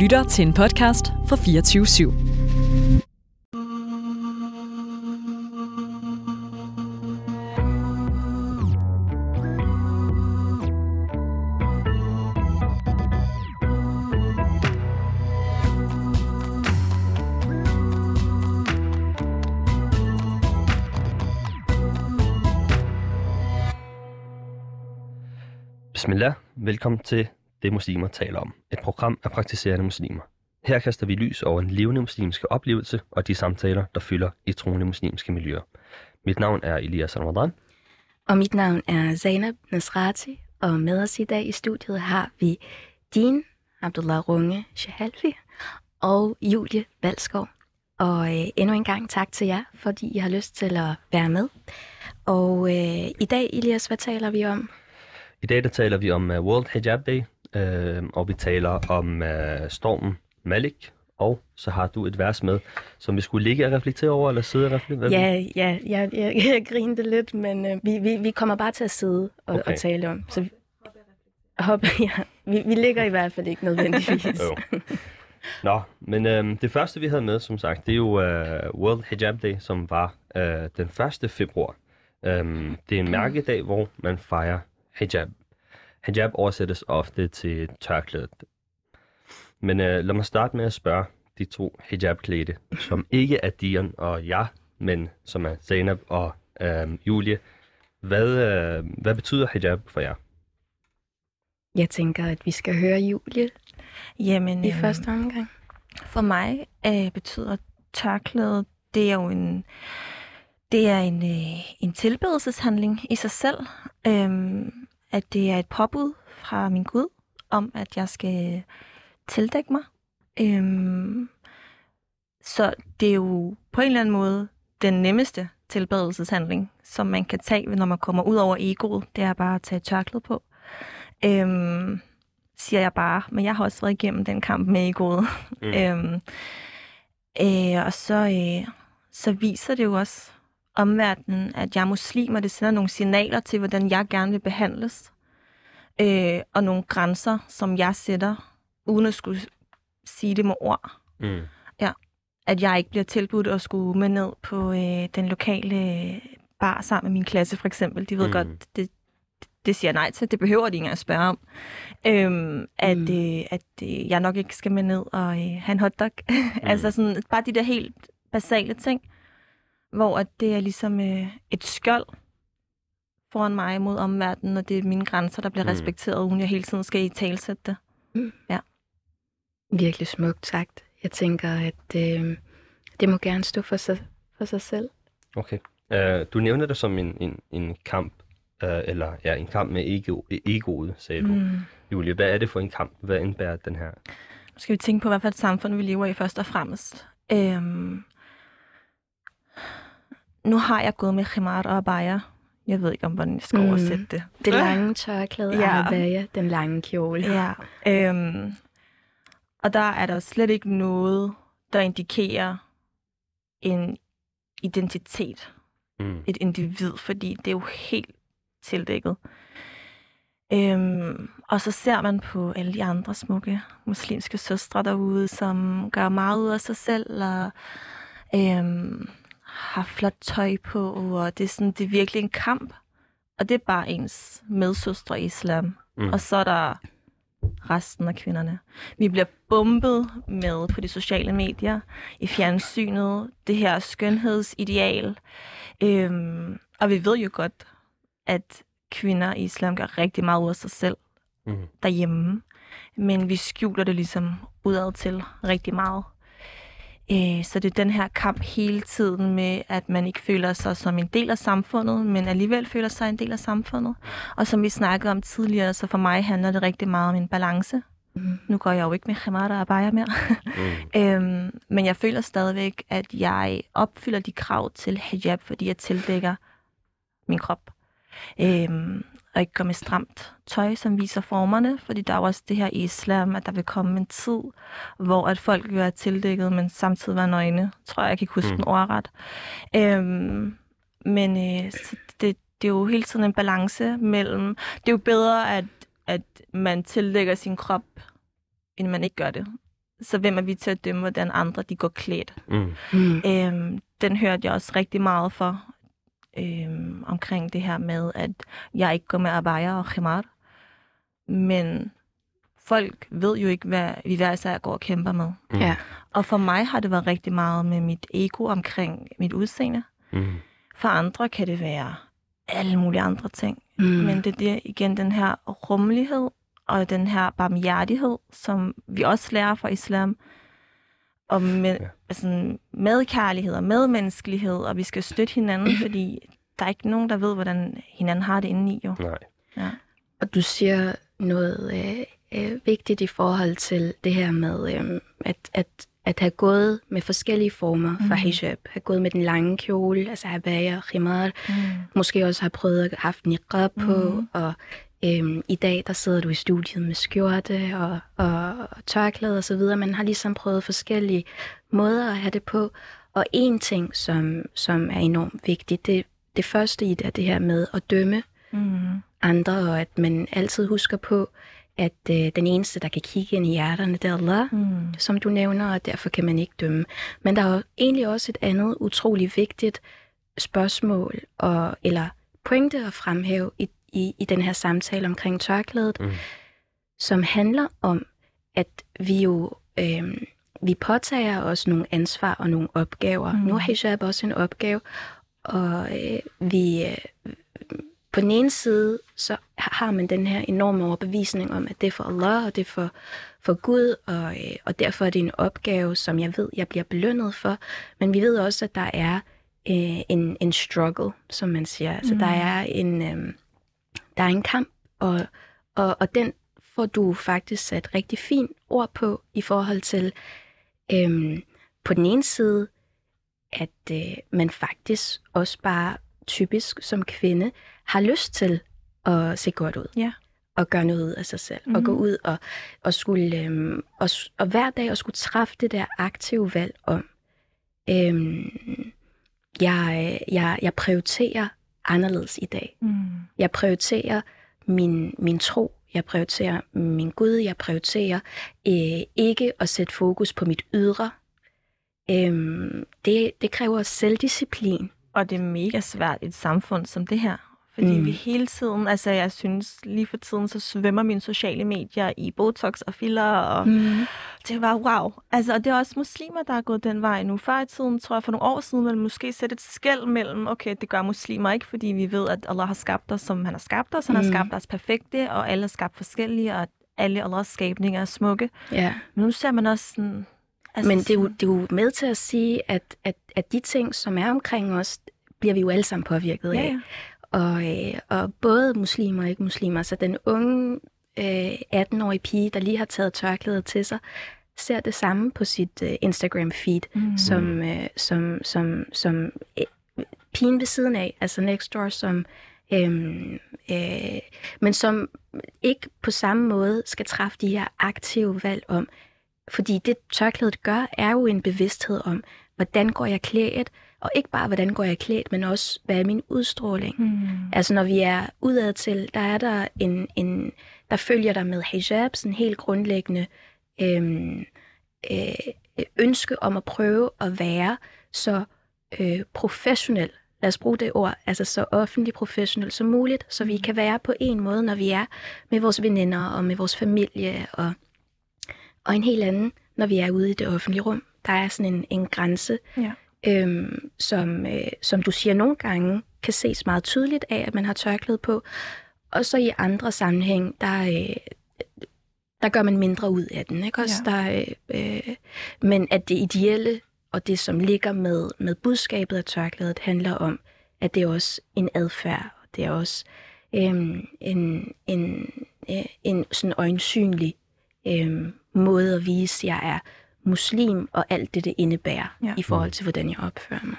lytter til en podcast fra 24 /7. Bismillah. Velkommen til det Muslimer taler om. Et program af praktiserende muslimer. Her kaster vi lys over en levende muslimske oplevelse og de samtaler, der fylder i troende muslimske miljøer. Mit navn er Elias Ramadan. Og mit navn er Zainab Nasrati, og med os i dag i studiet har vi Din Abdullah Runge Shahalfi og Julie Valskov. Og øh, endnu en gang tak til jer, fordi I har lyst til at være med. Og øh, i dag, Elias, hvad taler vi om? I dag der taler vi om uh, World Hijab Day, uh, og vi taler om uh, stormen Malik, og så har du et vers med, som vi skulle ligge og reflektere over, eller sidde og reflektere? Ja, ja jeg, jeg, jeg grinede lidt, men øh, vi, vi, vi kommer bare til at sidde og, Okay. og tale om. Så vi, hop, ja, vi, vi ligger i hvert fald ikke nødvendigvis. Jo. Nå, men øhm, det første vi havde med, som sagt, det er jo øh, World Hijab Day, som var øh, den 1. februar. Øhm, det er en mærkedag, hvor man fejrer hijab. Hijab oversættes ofte til tørklædet. Men øh, lad mig starte med at spørge de to hijabklædte, som ikke er Dion og jeg, men som er Zainab og øh, Julie. Hvad, øh, hvad betyder hijab for jer? Jeg tænker, at vi skal høre Julie Jamen, i øhm, første omgang. for mig øh, betyder tørklæde, det er jo en, det er en, øh, en tilbedelseshandling i sig selv. Øhm, at det er et påbud fra min Gud om, at jeg skal tildække mig. Øhm, så det er jo på en eller anden måde den nemmeste tilbedelseshandling, som man kan tage, når man kommer ud over egoet. Det er bare at tage tørklæde på. Øhm, siger jeg bare, men jeg har også været igennem den kamp med egoet. Mm. Øhm, øh, og så, øh, så viser det jo også omverdenen, at jeg er muslim, og det sender nogle signaler til, hvordan jeg gerne vil behandles. Øh, og nogle grænser, som jeg sætter, uden at skulle sige det med ord. Mm. At jeg ikke bliver tilbudt at skulle med ned på øh, den lokale bar sammen med min klasse, for eksempel. De ved Mm. mm. godt, det, det siger jeg nej til. Det behøver de ikke engang at spørge om. Øhm, at Mm. øh, at øh, jeg nok ikke skal med ned og øh, have en hotdog. Mm. altså sådan, bare de der helt basale ting, hvor at det er ligesom øh, et skjold foran mig mod omverdenen, og det er mine grænser, der bliver Mm. mm. respekteret, uden jeg hele tiden skal i talsætte det. Virkelig smukt sagt. Jeg tænker, at øh, det må gerne stå for sig, for sig selv. Okay. Uh, du nævner det som en, en, en kamp, uh, eller ja, en kamp med ego, egoet, sagde du. Mm. Julie, hvad er det for en kamp? Hvad indebærer den her? Nu skal vi tænke på, hvad for et samfund vi lever i først og fremmest. Øhm, nu har jeg gået med khimar og abaya. Jeg ved ikke, om hvordan jeg skal Mm. oversætte det. Det lange tørklæde, Ja. ja. abaya, den lange kjole. Ja. Øhm, og der er der slet ikke noget, der indikerer en identitet, Mm. et individ, fordi det er jo helt tildækket. Øhm, og så ser man på alle de andre smukke muslimske søstre derude, som gør meget ud af sig selv, og øhm, har flot tøj på, og det er, sådan, det er virkelig en kamp. Og det er bare ens medsøstre i islam. Mm. Og så er der resten af kvinderne. Vi bliver bombet med på de sociale medier, i fjernsynet, det her skønhedsideal. Øhm, og vi ved jo godt, at kvinder i islam gør rigtig meget ud af sig selv Mm. derhjemme. Men vi skjuler det ligesom udad til rigtig meget. Øh, så det er den her kamp hele tiden med, at man ikke føler sig som en del af samfundet, men alligevel føler sig en del af samfundet. Og som vi snakkede om tidligere, så for mig handler det rigtig meget om en balance. Mm. Nu går jeg jo ikke med khimar og abaya mere. Mm. øhm, men jeg føler stadigvæk, at jeg opfylder de krav til hijab, fordi jeg tildækker min krop. Øhm, og ikke går med stramt tøj, som viser formerne, fordi der er også det her i islam, at der vil komme en tid, hvor at folk vil være tildækket, men samtidig være nøgne. Tror jeg, jeg kan ikke huske Mm. mm. den ordret. Øhm, men øh, så det, det er jo hele tiden en balance mellem... Det er jo bedre, at, at man tildækker sin krop, end man ikke gør det. så hvem er vi til at dømme, hvordan andre de går klædt? Mm. Mm. Øhm, den hørte jeg også rigtig meget for, øhm, omkring det her med, at jeg ikke går med abaya og khimar. Men folk ved jo ikke, hvad vi hver især går og kæmper med. Mm. Ja. Og for mig har det været rigtig meget med mit ego omkring mit udseende. Mm. For andre kan det være alle mulige andre ting. Mm. Men det er igen den her rummelighed og den her barmhjertighed, som vi også lærer fra islam. Og med, Ja. altså, medkærlighed og medmenneskelighed, og vi skal støtte hinanden, fordi der er ikke nogen, der ved, hvordan hinanden har det inde i. Jo. Nej. Ja. Og du siger noget øh, øh, vigtigt i forhold til det her med øh, at, at, at have gået med forskellige former for Mhm. hijab. Have gået med den lange kjole, altså abaya, khimar. Mm. Måske også have prøvet at have haft niqab på. Mhm. Og øh, i dag, der sidder du i studiet med skjorte og, og, og tørklæde og så videre. Man har ligesom prøvet forskellige måder at have det på. Og en ting, som, som er enormt vigtigt, det, det første i det er det her med at dømme Mm. andre, og at man altid husker på, at øh, den eneste, der kan kigge ind i hjerterne, det er Allah, Mm. som du nævner, og derfor kan man ikke dømme. Men der er jo egentlig også et andet utrolig vigtigt spørgsmål, og, eller pointe at fremhæve i, i, i den her samtale omkring tørklædet, Mm. som handler om, at vi jo øh, vi påtager os nogle ansvar og nogle opgaver. Mm. Nu er hijab også en opgave, og øh, vi øh, på den ene side, så har man den her enorme overbevisning om, at det er for Allah, og det er for, for Gud, og, øh, og derfor er det en opgave, som jeg ved, jeg bliver belønnet for. Men vi ved også, at der er øh, en, en struggle, som man siger. Altså, Mm. der er en, øh, der er en kamp, og, og, og den får du faktisk sat rigtig fint ord på i forhold til øh, på den ene side, at øh, man faktisk også bare typisk som kvinde har lyst til at se godt ud. Ja. Og gøre noget ud af sig selv. Mm. Og gå Mhm. ud og, og skulle øhm, og, og hver dag at skulle træffe det der aktive valg om, øhm, jeg, jeg, jeg prioriterer anderledes i dag. Mm. Jeg prioriterer min, min tro. Jeg prioriterer min Gud. Jeg prioriterer øh, ikke at sætte fokus på mit ydre. Øhm, det, det kræver selvdisciplin. Og det er mega svært i et samfund som det her. Fordi Mm. vi hele tiden, altså jeg synes lige for tiden, så svømmer mine sociale medier i Botox og filler, og mm. Det var wow. Altså, og det er også muslimer, der er gået den vej nu. Før i tiden, tror jeg for nogle år siden, ville måske sætte et skæld mellem, okay, det gør muslimer ikke, fordi vi ved, at Allah har skabt os, som han har skabt os. Han Mm. har skabt os perfekte, og alle er skabt forskellige, og alle Allahs skabninger er smukke. Ja. Men nu ser man også sådan... Altså Men det er, jo, det er jo med til at sige, at, at, at de ting, som er omkring os, bliver vi jo alle sammen påvirket Ja, af. ja. Og, øh, og både muslimer og ikke muslimer. Så den unge øh, 18-årige pige, der lige har taget tørklædet til sig, ser det samme på sit øh, Instagram-feed, Mm. som, øh, som, som, som øh, pigen ved siden af, altså next door, som, øh, øh, men som ikke på samme måde skal træffe de her aktive valg om, fordi det tørklædet gør, er jo en bevidsthed om, hvordan går jeg klædt, og ikke bare, hvordan går jeg klædt, men også, hvad er min udstråling. Mm. Altså, når vi er udad til, der er der en, en der følger der med hijab, sådan helt grundlæggende øhm, øh, ønske om at prøve at være så øh, professionel, lad os bruge det ord, altså så offentlig professionel som muligt, så vi kan være på en måde, når vi er med vores veninder og med vores familie, og, og en helt anden, når vi er ude i det offentlige rum. Der er sådan en, en grænse, Ja. Øhm, som, øh, som du siger nogle gange, kan ses meget tydeligt af, at man har tørklæde på. Og så i andre sammenhæng, der, øh, der gør man mindre ud af den. Ikke? Også Ja. der, øh, øh, men at det ideelle og det, som ligger med, med budskabet af tørklædet, handler om, at det er også en adfærd. og Det er også øhm, en, en, øh, en sådan øjensynlig øhm, måde at vise, at jeg er muslim, og alt det, det indebærer Ja. i forhold til, hvordan jeg opfører mig.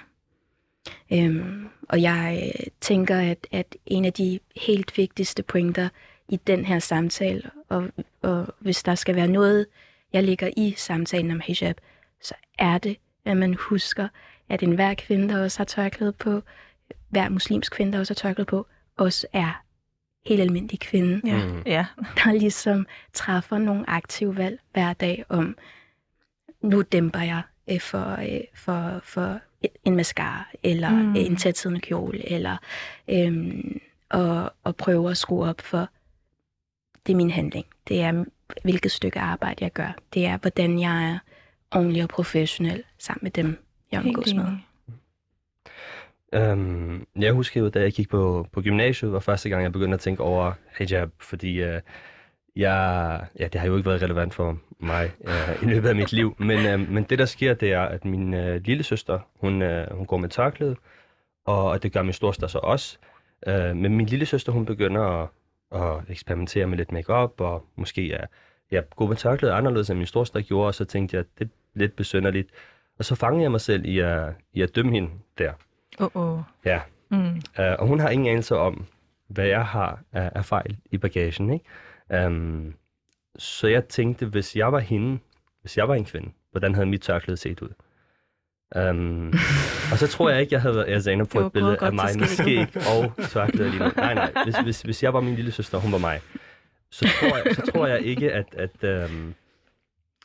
Øhm, og jeg øh, tænker, at, at en af de helt vigtigste pointer i den her samtale, og, og hvis der skal være noget, jeg ligger i samtalen om hijab, så er det, at man husker, at enhver kvinde, der også har tørklæde på, hver muslimsk kvinde, der også har tørklæde på, også er helt almindelig kvinde, Ja. Mm. ja. der ligesom træffer nogle aktive valg hver dag om, nu dæmper jeg øh, for, øh, for, for en mascara, eller Mm. mm. en tætsiddende kjole, eller øhm, og, og prøve at skrue op for, det er min handling. Det er, hvilket stykke arbejde jeg gør. Det er, hvordan jeg er ordentlig og professionel sammen med dem, jeg omgås med. Øhm, jeg husker jo, da jeg gik på, på gymnasiet, var første gang, jeg begyndte at tænke over hijab, fordi øh, jeg, ja, det har jo ikke været relevant for mig øh, i løbet af mit liv, men, øh, men det der sker, det er, at min øh, lille søster, hun, øh, hun går med tørklæde, og, og det gør min storsøster så også. Øh, men min lille søster, hun begynder at, at eksperimentere med lidt makeup og måske er ja, gå med tørklæde anderledes, end min storsøster gjorde, og så tænkte jeg, det er lidt besynderligt. Og så fangede jeg mig selv i at, i at dømme hende der. Åh, oh, oh. Ja, Mm. Uh, og hun har ingen anelse om, hvad jeg har af, af fejl i bagagen. Ikke? Um, så jeg tænkte, hvis jeg var hende, hvis jeg var en kvinde, hvordan havde mit tørklæde set ud? Um, og så tror jeg ikke, jeg havde været jeg på et billede af mig med skæg og tørklæde lige nu. Nej, nej. Hvis, hvis, hvis jeg var min lille søster, og hun var mig, så tror jeg, så tror jeg ikke, at, at, um,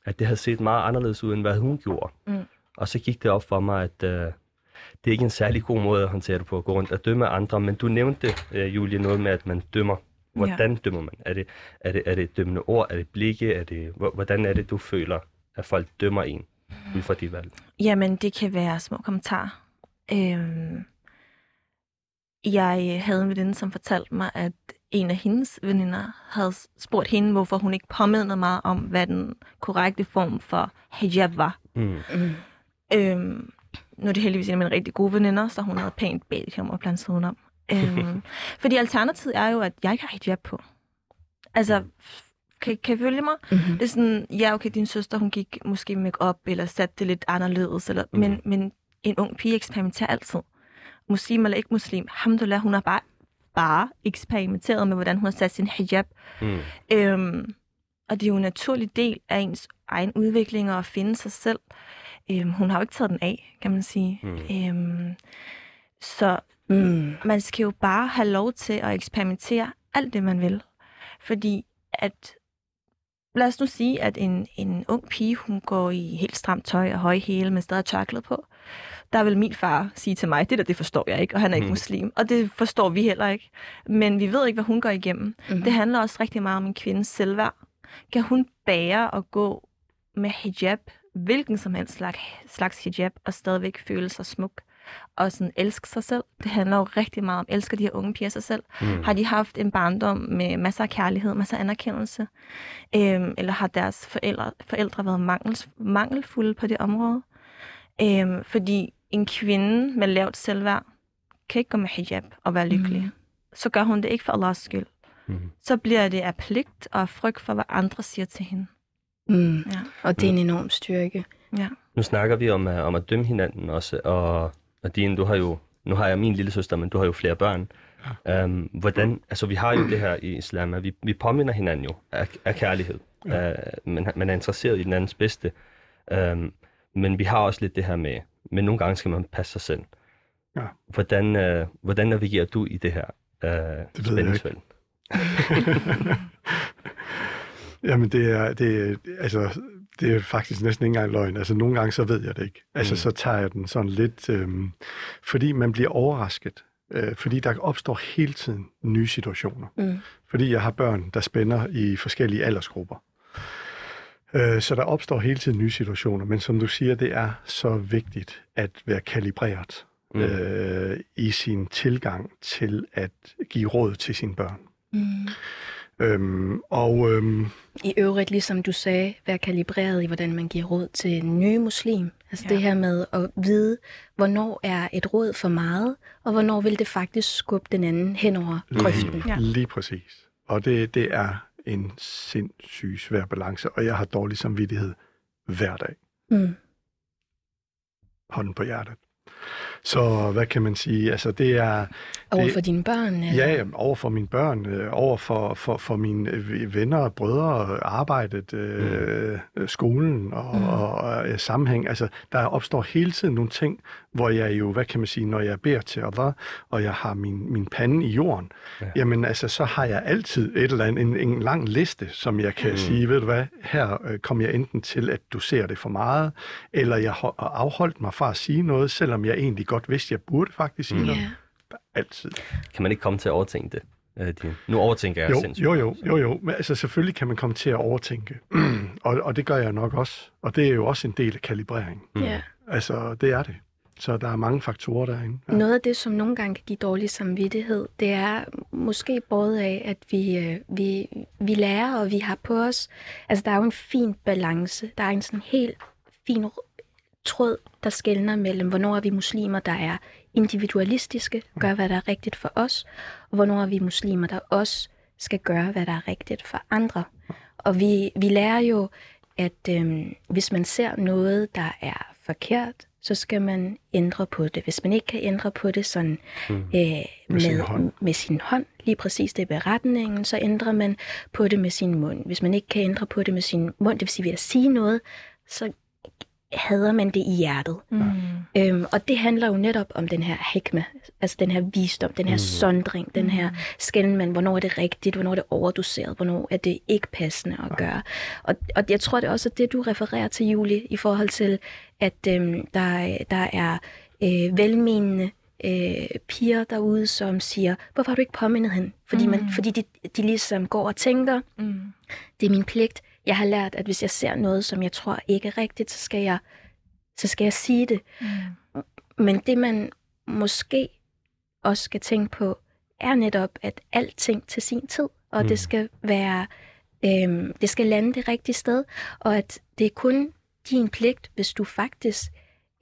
at det havde set meget anderledes ud, end hvad hun gjorde. Mm. Og så gik det op for mig, at uh, det er ikke en særlig god måde at håndtere det på, at gå rundt og dømme andre. Men du nævnte, uh, Julie, noget med, at man dømmer. Hvordan ja. dømmer man? Er det, er, det, er det et dømmende ord? Er det blikke? Er det, hvor- hvordan er det, du føler, at folk dømmer en ud fra dit valg? Jamen, det kan være små kommentarer. Øhm, jeg havde en veninde, som fortalte mig, at en af hendes veninder havde spurgt hende, hvorfor hun ikke påmindede mig om, hvad den korrekte form for hijab var. Mm. Mm. Øhm, nu er det heldigvis en af mine rigtig gode veninder, så hun havde pænt bedt ham og blandt sig om. Øhm, fordi alternativet er jo, at jeg ikke har hijab på. Altså, kan, kan I følge mig? Mm-hmm. Det er sådan, ja, okay, din søster, hun gik måske make op eller satte det lidt anderledes, eller, mm. men, men en ung pige eksperimenterer altid. Muslim eller ikke muslim, alhamdulillah, hun har bare, bare eksperimenteret med, hvordan hun har sat sin hijab. Mm. Øhm, og det er jo en naturlig del af ens egen udvikling og at finde sig selv. Øhm, hun har jo ikke taget den af, kan man sige. Mm. Øhm, så Mm. man skal jo bare have lov til at eksperimentere alt det, man vil. Fordi at, lad os nu sige, at en, en ung pige, hun går i helt stramt tøj og høje hæle med stadig tørklæde på. Der vil min far sige til mig, det der, det forstår jeg ikke, og han er ikke Mm. muslim. Og det forstår vi heller ikke. Men vi ved ikke, hvad hun går igennem. Mm. Det handler også rigtig meget om en kvindes selvværd. Kan hun bære at gå med hijab, hvilken som helst slags, slags hijab, og stadigvæk føle sig smuk? Og sådan elske sig selv. Det handler jo rigtig meget om, elsker de her unge piger sig selv? Mm. Har de haft en barndom med masser af kærlighed, masser af anerkendelse? Øhm, eller har deres forældre, forældre været mangels, mangelfulde på det område? Øhm, fordi en kvinde med lavt selvværd kan ikke gå med hijab og være lykkelig. Mhm. Så gør hun det ikke for Allahs skyld Mm. så bliver det af pligt og af frygt for, hvad andre siger til hende. Mm. Ja. Og det er en enorm styrke. Ja. Nu snakker vi om, om at dømme hinanden også, og, og Dine, du har jo, nu har jeg min lille søster, men du har jo flere børn. Ja. Um, hvordan, altså vi har jo det her i islam, at vi, vi påminder hinanden jo af, af kærlighed. Ja. Uh, man, man er interesseret i den andens bedste. Um, men vi har også lidt det her med, men nogle gange skal man passe sig selv. Ja. Hvordan, uh, hvordan navigerer du i det her uh, ikke. spændingsfelt? Jamen, det er, det, er- altså, det er faktisk næsten ikke engang løgn. Altså, nogle gange så ved jeg det ikke. Altså, Mm. så tager jeg den sådan lidt, øhm, fordi man bliver overrasket. Øh, fordi der opstår hele tiden nye situationer. Mm. Fordi jeg har børn, der spænder i forskellige aldersgrupper. Øh, så der opstår hele tiden nye situationer. Men som du siger, det er så vigtigt at være kalibreret Mm. øh, i sin tilgang til at give råd til sine børn. Mm. Øhm, og øhm, I øvrigt, ligesom du sagde, være kalibreret i, hvordan man giver råd til en ny muslim. Altså Ja. det her med at vide, hvornår er et råd for meget, og hvornår vil det faktisk skubbe den anden hen over grøften. Ja. Lige præcis. Og det, det er en sindssygt svær balance, og jeg har dårlig samvittighed hver dag. Mm. Hånden på hjertet. Så hvad kan man sige? Altså det er, Over Det- for dine børn? Eller? ja, over for mine børn, øh, over for, for, for mine øh, venner og brødre, arbejdet, øh, mm. skolen og, Mm. mm. og, og øh, sammenhæng. Altså der opstår hele tiden nogle ting, hvor jeg jo, hvad kan man sige, når jeg beder til Allah, og jeg har min, min pande i jorden, ja. jamen altså, så har jeg altid et eller andet, en, en lang liste, som jeg kan mm. sige, ved du hvad, her øh, kommer jeg enten til, at du ser det for meget, eller jeg har afholdt mig fra at sige noget, selvom jeg egentlig godt vidste, jeg burde faktisk sige mm. noget. Altid. Kan man ikke komme til at overtænke det? Øh, de, nu overtænker jeg jo, sindssygt. Jo, jo, jo, jo. Men altså, selvfølgelig kan man komme til at overtænke. og, og det gør jeg nok også. Og det er jo også en del af kalibreringen. Mm. Ja. Altså, det er det. Så der er mange faktorer derinde. Ja. Noget af det, som nogle gange kan give dårlig samvittighed, det er måske både af, at vi, øh, vi, vi lærer, og vi har på os... Altså, der er jo en fin balance. Der er en sådan helt fin tråd, der skældner mellem, hvornår er vi muslimer, der er individualistiske, gør hvad der er rigtigt for os, og hvornår er vi muslimer, der også skal gøre, hvad der er rigtigt for andre. Og vi, vi lærer jo, at øhm, hvis man ser noget, der er forkert, så skal man ændre på det. Hvis man ikke kan ændre på det sådan mm. øh, med, med, sin hånd. med sin hånd, lige præcis det er beretningen, så ændrer man på det med sin mund. Hvis man ikke kan ændre på det med sin mund, det vil sige ved at sige noget, så hader man det i hjertet. Mm. Øhm, og det handler jo netop om den her hikma, altså den her visdom, den her mm. sondring, den her mm. skældning, hvornår er det rigtigt, hvornår er det overdoseret, hvornår er det ikke passende at gøre. Og, og jeg tror det også er det, du refererer til, Julie, i forhold til, at øhm, der, der er øh, velmenende øh, piger derude, som siger, hvorfor har du ikke påmindet hende? Fordi, man, mm. fordi de, de ligesom går og tænker, mm. det er min pligt, jeg har lært, at hvis jeg ser noget, som jeg tror ikke er rigtigt, så skal jeg, så skal jeg sige det. Mm. Men det, man måske også skal tænke på, er netop, at alting til sin tid, og mm. det skal være, øhm, det skal lande det rigtige sted, og at det er kun din pligt, hvis du faktisk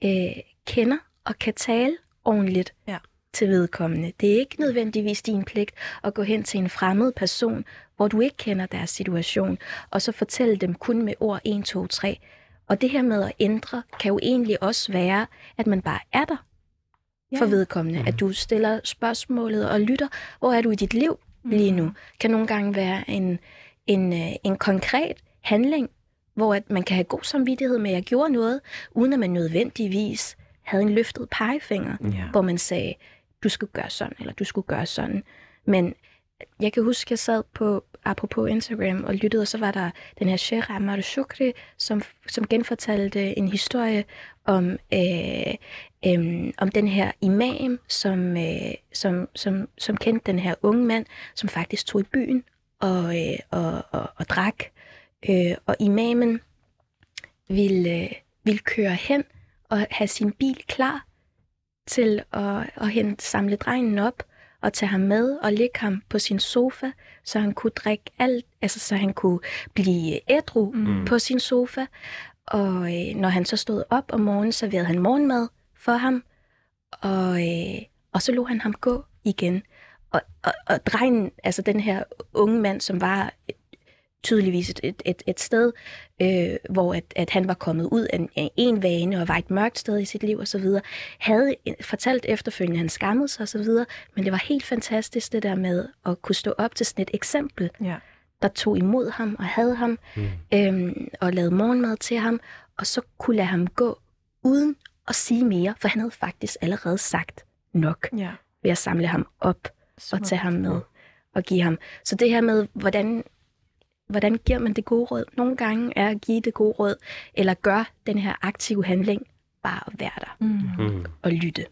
øh, kender og kan tale ordentligt ja. til vedkommende. Det er ikke nødvendigvis din pligt at gå hen til en fremmed person hvor du ikke kender deres situation, og så fortælle dem kun med ord 1, 2, 3. Og det her med at ændre, kan jo egentlig også være, at man bare er der ja. for vedkommende. Mm. At du stiller spørgsmålet og lytter, hvor er du i dit liv lige nu? Mm. Kan nogle gange være en, en, øh, en konkret handling, hvor at man kan have god samvittighed med, at jeg gjorde noget, uden at man nødvendigvis havde en løftet pegefinger, ja. hvor man sagde, du skulle gøre sådan, eller du skulle gøre sådan. Men jeg kan huske, jeg sad på, apropos Instagram, og lyttede, og så var der den her Sheikh Ammar Shukri, som, som genfortalte en historie om, øh, øh, om den her imam, som, øh, som, som, som kendte den her unge mand, som faktisk tog i byen og, øh, og, og, og drak. Øh, og imamen ville, øh, ville køre hen og have sin bil klar til at, at hente, samle drengen op, og tage ham med og lægge ham på sin sofa, så han kunne drikke alt, altså så han kunne blive ædru mm. på sin sofa. Og øh, når han så stod op om morgenen, serverede han morgenmad for ham, og, øh, og så lå han ham gå igen. Og, og, og drengen, altså den her unge mand, som var tydeligvis et, et, et, sted, øh, hvor at, at han var kommet ud af en, af en vane og var et mørkt sted i sit liv osv., havde fortalt efterfølgende, at han skammede sig osv., men det var helt fantastisk det der med at kunne stå op til sådan et eksempel, ja. der tog imod ham og havde ham, mm. øhm, og lavede morgenmad til ham, og så kunne lade ham gå uden at sige mere, for han havde faktisk allerede sagt nok ja. ved at samle ham op Smart. og tage ham med og give ham. Så det her med, hvordan hvordan giver man det gode råd? Nogle gange er at give det gode råd, eller gør den her aktive handling, bare at være der mm. mm. og lytte.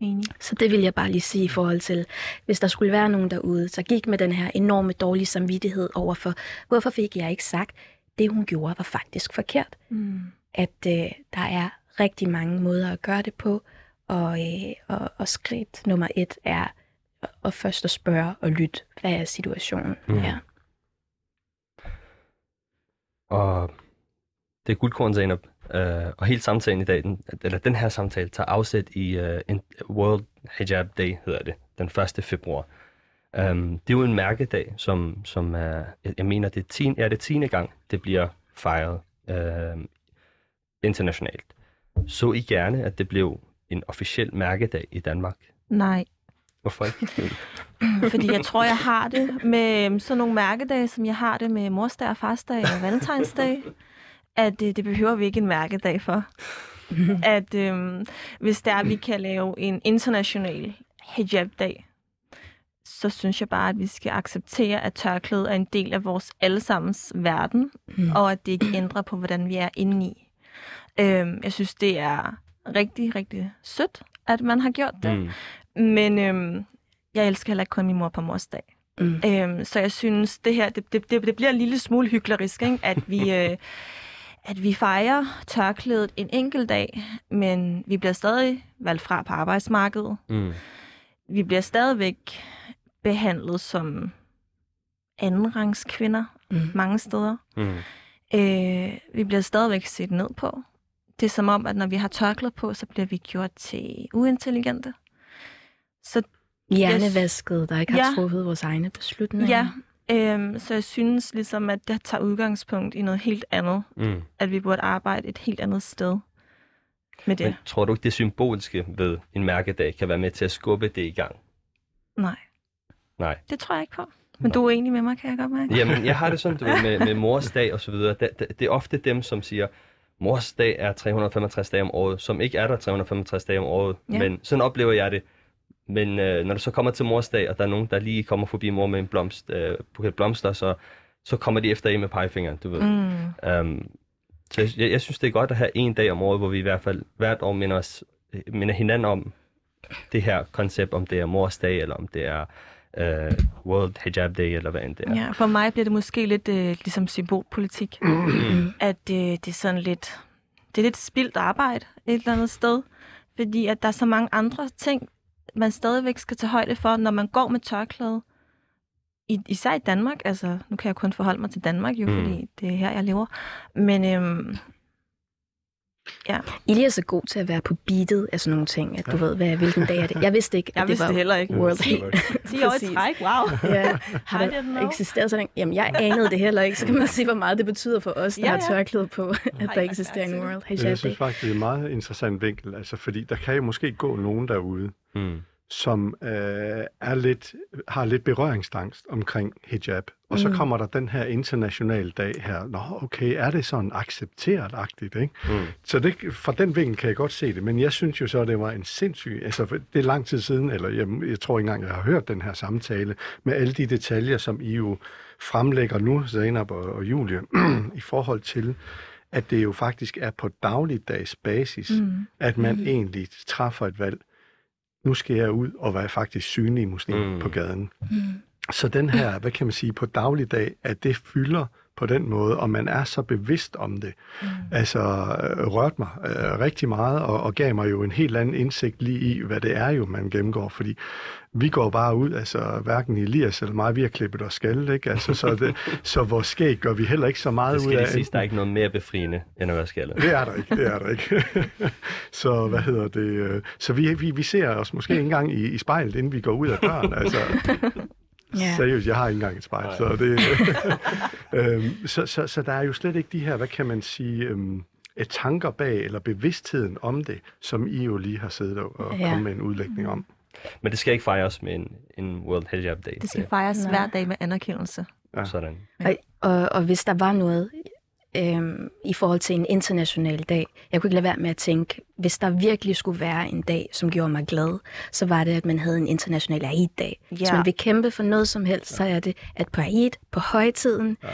Enig. Så det vil jeg bare lige sige i forhold til, hvis der skulle være nogen derude, så gik med den her enorme dårlige samvittighed over for, hvorfor fik jeg ikke sagt, det hun gjorde var faktisk forkert. Mm. At øh, der er rigtig mange måder at gøre det på, og, øh, og, og skridt nummer et er at først at spørge og lytte, hvad er situationen mm. her. Og det er guldkorn, Zainab. Uh, og hele samtalen i dag, den, eller den her samtale, tager afsæt i uh, en World Hijab Day, hedder det, den 1. februar. Um, det er jo en mærkedag, som, som er, jeg, jeg mener, det er, 10, er det 10. gang, det bliver fejret uh, internationalt. Så I gerne, at det blev en officiel mærkedag i Danmark? Nej. Hvorfor ikke? Fordi jeg tror, jeg har det med øhm, sådan nogle mærkedage, som jeg har det med morsdag og farsdag og valentinsdag, at det, det behøver vi ikke en mærkedag for. at øhm, hvis der er, vi kan lave en international hijab-dag, så synes jeg bare, at vi skal acceptere, at tørklædet er en del af vores allesammens verden, mm. og at det ikke ændrer på, hvordan vi er indeni. Øhm, jeg synes, det er rigtig, rigtig sødt, at man har gjort det. Mm. Men øhm, jeg elsker heller ikke kun min mor på mors dag. Mm. Øhm, så jeg synes, det her, det, det, det, bliver en lille smule hyklerisk, ikke? at vi... Øh, at vi fejrer tørklædet en enkelt dag, men vi bliver stadig valgt fra på arbejdsmarkedet. Mm. Vi bliver stadigvæk behandlet som andenrangs kvinder mm. mange steder. Mm. Øh, vi bliver stadigvæk set ned på. Det er som om, at når vi har tørklæde på, så bliver vi gjort til uintelligente. Så Hjernevasket, der ikke har ja, truffet vores egne beslutninger. Ja, øhm, så jeg synes ligesom, at det tager udgangspunkt i noget helt andet. Mm. At vi burde arbejde et helt andet sted med det. Men tror du ikke, det symboliske ved en mærkedag kan være med til at skubbe det i gang? Nej. Nej. Det tror jeg ikke på. Men du er enig med mig, kan jeg godt mærke. Jamen, jeg har det sådan, du ved, med, med mors dag og så videre. Det, det, det er ofte dem, som siger, mors dag er 365 dage om året, som ikke er der 365 dage om året. Ja. Men sådan oplever jeg det. Men øh, når det så kommer til mors dag, og der er nogen, der lige kommer forbi mor med en blomst, øh, buket blomster, så, så kommer de efter en med pegefingeren, du ved. Mm. Um, så jeg, jeg synes, det er godt at have en dag om året, hvor vi i hvert fald hvert år minder, os, minder hinanden om det her koncept, om det er mors dag, eller om det er uh, World Hijab Day, eller hvad end det er. Ja, for mig bliver det måske lidt uh, ligesom symbolpolitik. Mm. At uh, det er sådan lidt, det er lidt spildt arbejde et eller andet sted. Fordi at der er så mange andre ting, man stadigvæk skal tage højde for, når man går med tørklæde. I, især i Danmark, altså nu kan jeg kun forholde mig til Danmark jo, mm. fordi det er her, jeg lever. Men øhm, Ja. Ili er så god til at være på beatet af sådan nogle ting, at du ja. ved, hvad, hvilken dag er det. Jeg vidste ikke, at jeg det var det heller ikke. World 10, 10 år i træk, wow. Ja. Har der eksisteret sådan Jamen, jeg anede det heller ikke. Så kan man se, hvor meget det betyder for os, der ja, ja. har tørklæde på, at der eksisterer en World Hijab Jeg synes faktisk, det er en meget interessant vinkel, altså, fordi der kan jo måske gå nogen derude, mm som øh, er lidt, har lidt berøringsangst omkring hijab. Og så mm. kommer der den her internationale dag her. Nå, okay, er det sådan accepteret-agtigt, ikke? Mm. Så det, fra den vinkel kan jeg godt se det, men jeg synes jo så, at det var en sindssyg... Altså, det er lang tid siden, eller jeg, jeg tror ikke engang, jeg har hørt den her samtale, med alle de detaljer, som I jo fremlægger nu, Zainab og, og Julie, i forhold til, at det jo faktisk er på dagligdags basis, mm. at man mm. egentlig træffer et valg nu skal jeg ud og være faktisk synlig muslim mm. på gaden. Mm. Så den her, hvad kan man sige, på dagligdag, at det fylder på den måde, og man er så bevidst om det. Mm. Altså øh, rørt mig øh, rigtig meget, og, og gav mig jo en helt anden indsigt lige i, hvad det er jo, man gennemgår, fordi vi går bare ud, altså hverken Elias eller mig, vi har klippet os skal, ikke? Altså, så, det, så vores skæg gør vi heller ikke så meget ud af. Det skal sige, der er ikke noget mere befriende, end at være skaldet. Det er der ikke, det er der ikke. så hvad hedder det? Øh, så vi, vi, vi ser os måske ikke engang i, i spejlet, inden vi går ud af døren, altså. Yeah. Seriøst, jeg har ikke engang et spejl. Så, det, øhm, så, så, så der er jo slet ikke de her, hvad kan man sige, øhm, et tanker bag, eller bevidstheden om det, som I jo lige har siddet og ja. kommet med en udlægning om. Men det skal ikke fejres med en, en World Hijab Day. Det skal fejres Nej. hver dag med anerkendelse. Ja. Sådan. Og, og, og hvis der var noget øhm, i forhold til en international dag. Jeg kunne ikke lade være med at tænke, hvis der virkelig skulle være en dag, som gjorde mig glad, så var det, at man havde en international Eid-dag. Ja. Hvis man vil kæmpe for noget som helst, ja. så er det, at på Eid, på højtiden, ja.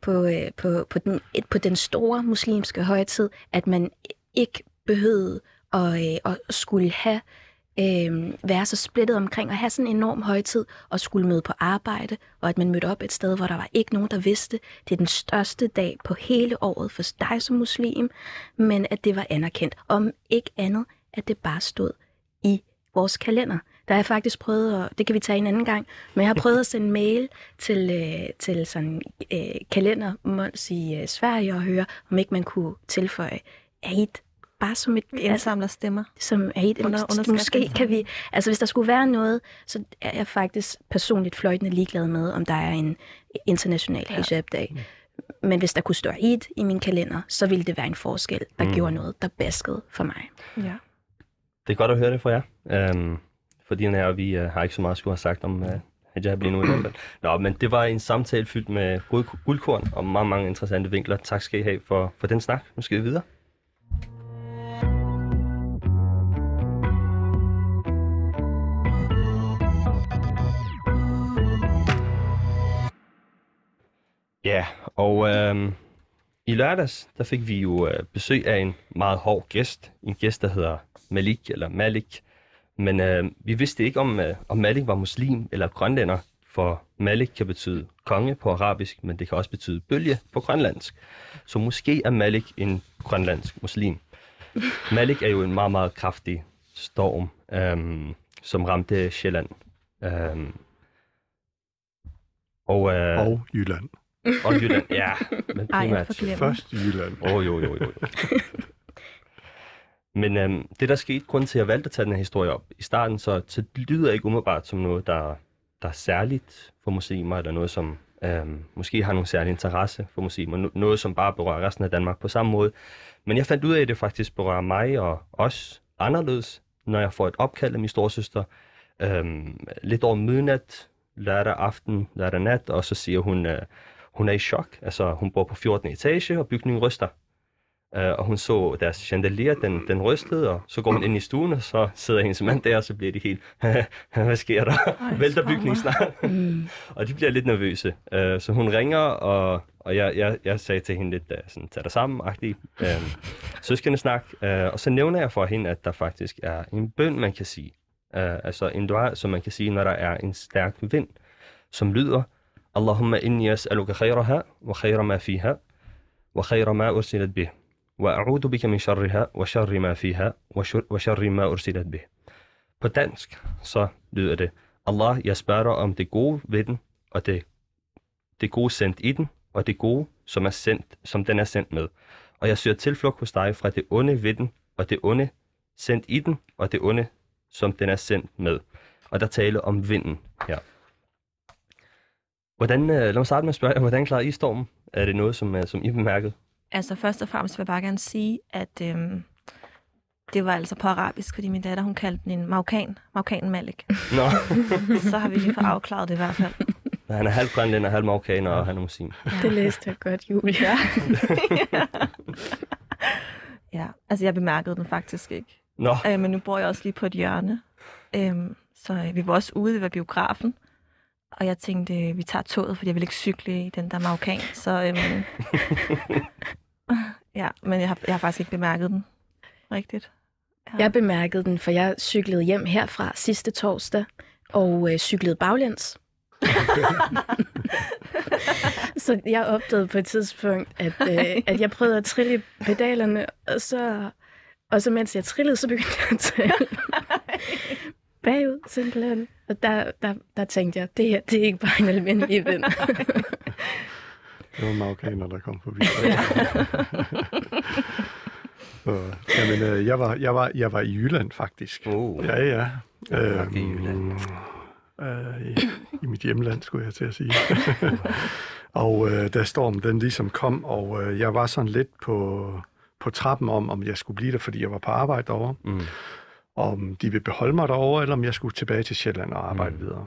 på, øh, på, på, den, på den store muslimske højtid, at man ikke behøvede at, øh, at skulle have øh, være så splittet omkring at have sådan en enorm højtid og skulle møde på arbejde, og at man mødte op et sted, hvor der var ikke nogen, der vidste, det er den største dag på hele året for dig som muslim, men at det var anerkendt. Om ikke andet, at det bare stod i vores kalender. Der har jeg faktisk prøvet, og det kan vi tage en anden gang, men jeg har prøvet at sende mail til, øh, til sådan øh, kalender i øh, Sverige og høre, om ikke man kunne tilføje Eid bare som et... Vi indsamler stemmer. Som er et, under, under måske kan vi... Altså hvis der skulle være noget, så er jeg faktisk personligt fløjtende ligeglad med, om der er en international ja. hijab-dag. Mm. Men hvis der kunne stå et i min kalender, så ville det være en forskel, der mm. gjorde noget, der baskede for mig. Ja. Det er godt at høre det fra jer. Um, fordi her, vi uh, har ikke så meget at skulle have sagt om uh, hijab lige nu i hvert fald. Nå, men det var en samtale fyldt med guldkorn og mange, mange interessante vinkler. Tak skal I have for, for den snak. Nu skal vi videre. Ja, og øh, i lørdags, der fik vi jo øh, besøg af en meget hård gæst. En gæst, der hedder Malik, eller Malik. Men øh, vi vidste ikke, om, øh, om Malik var muslim eller grønlænder, for Malik kan betyde konge på arabisk, men det kan også betyde bølge på grønlandsk. Så måske er Malik en grønlandsk muslim. Malik er jo en meget, meget kraftig storm, øhm, som ramte Sjælland. Øhm, og, øh, Og Jylland og Jylland, ja. Men Ej, jeg forglemmer. Først Jylland. Åh, oh, jo, jo, jo. jo. Men øhm, det, der skete, grund til, at jeg valgte at tage den her historie op i starten, så, så det lyder ikke umiddelbart som noget, der, der er særligt for muslimer, eller noget, som øhm, måske har nogen særlig interesse for muslimer. No- noget, som bare berører resten af Danmark på samme måde. Men jeg fandt ud af, at det faktisk berører mig og os anderledes, når jeg får et opkald af min storsøster øhm, lidt over midnat, lørdag aften, lørdag nat, og så siger hun, øh, hun er i chok. Altså, hun bor på 14. etage, og bygningen ryster. Uh, og hun så deres chandelier, den, den rystede, og så går hun ind i stuen, og så sidder hendes mand der, og så bliver de helt, hvad sker der? Ej, Vælter bygningen snart? Mm. og de bliver lidt nervøse. Uh, så hun ringer, og, og jeg, jeg, jeg sagde til hende lidt, uh, sådan, tag dig sammen, agtig uh, søskendesnak. Uh, og så nævner jeg for hende, at der faktisk er en bøn, man kan sige. Uh, altså en dua, som man kan sige, når der er en stærk vind, som lyder, Allahumma inni as'aluka khayraha, wa khayra ma fiha, wa khayra ma ursilat bih. وأعوذ بك من شرها وشر ما فيها وشر, وشر ما أرسلت به. På dansk så lyder det, Allah, jeg spørger dig om det gode ved den, og det, det gode sendt i den, og det gode, som, er sendt, som den er sendt med. Og jeg søger tilflugt hos dig fra det onde ved den, og det onde sendt i den, og det onde, som den er sendt med. Og der taler om vinden her. Hvordan, øh, lad mig starte med at spørge hvordan klarede I stormen? Er det noget, som, øh, som I bemærkede? Altså først og fremmest vil jeg bare gerne sige, at øhm, det var altså på arabisk, fordi min datter, hun kaldte den en marokkan, marokkan Malik. Nå, Så har vi lige fået afklaret det i hvert fald. han er halv grønlænder, halv marokkaner, og han er muslim. Det læste jeg godt, Julia. Ja, altså jeg bemærkede den faktisk ikke. Nå, Øh, men nu bor jeg også lige på et hjørne. Øhm, så øh, vi var også ude ved biografen. Og jeg tænkte, vi tager toget, fordi jeg vil ikke cykle i den der marokkan. Så øhm, ja, men jeg har, jeg har faktisk ikke bemærket den rigtigt. Ja. Jeg bemærkede den, for jeg cyklede hjem herfra sidste torsdag, og øh, cyklede baglæns. så jeg opdagede på et tidspunkt, at, øh, at jeg prøvede at trille pedalerne, og så, og så mens jeg trillede, så begyndte jeg at trille bagud simpelthen. Og der, der, der tænkte jeg, det her det er ikke bare en almindelig vind. Det var marokkaner, der kom forbi. Så, jamen, øh, jeg, var, jeg, var, jeg var i Jylland, faktisk. Oh. Ja, ja. nok i Jylland. øh, i, I mit hjemland, skulle jeg til at sige. og øh, da stormen den ligesom kom, og øh, jeg var sådan lidt på, på trappen om, om jeg skulle blive der, fordi jeg var på arbejde derovre. Mm. Om de ville beholde mig derovre, eller om jeg skulle tilbage til Sjælland og arbejde mm. videre.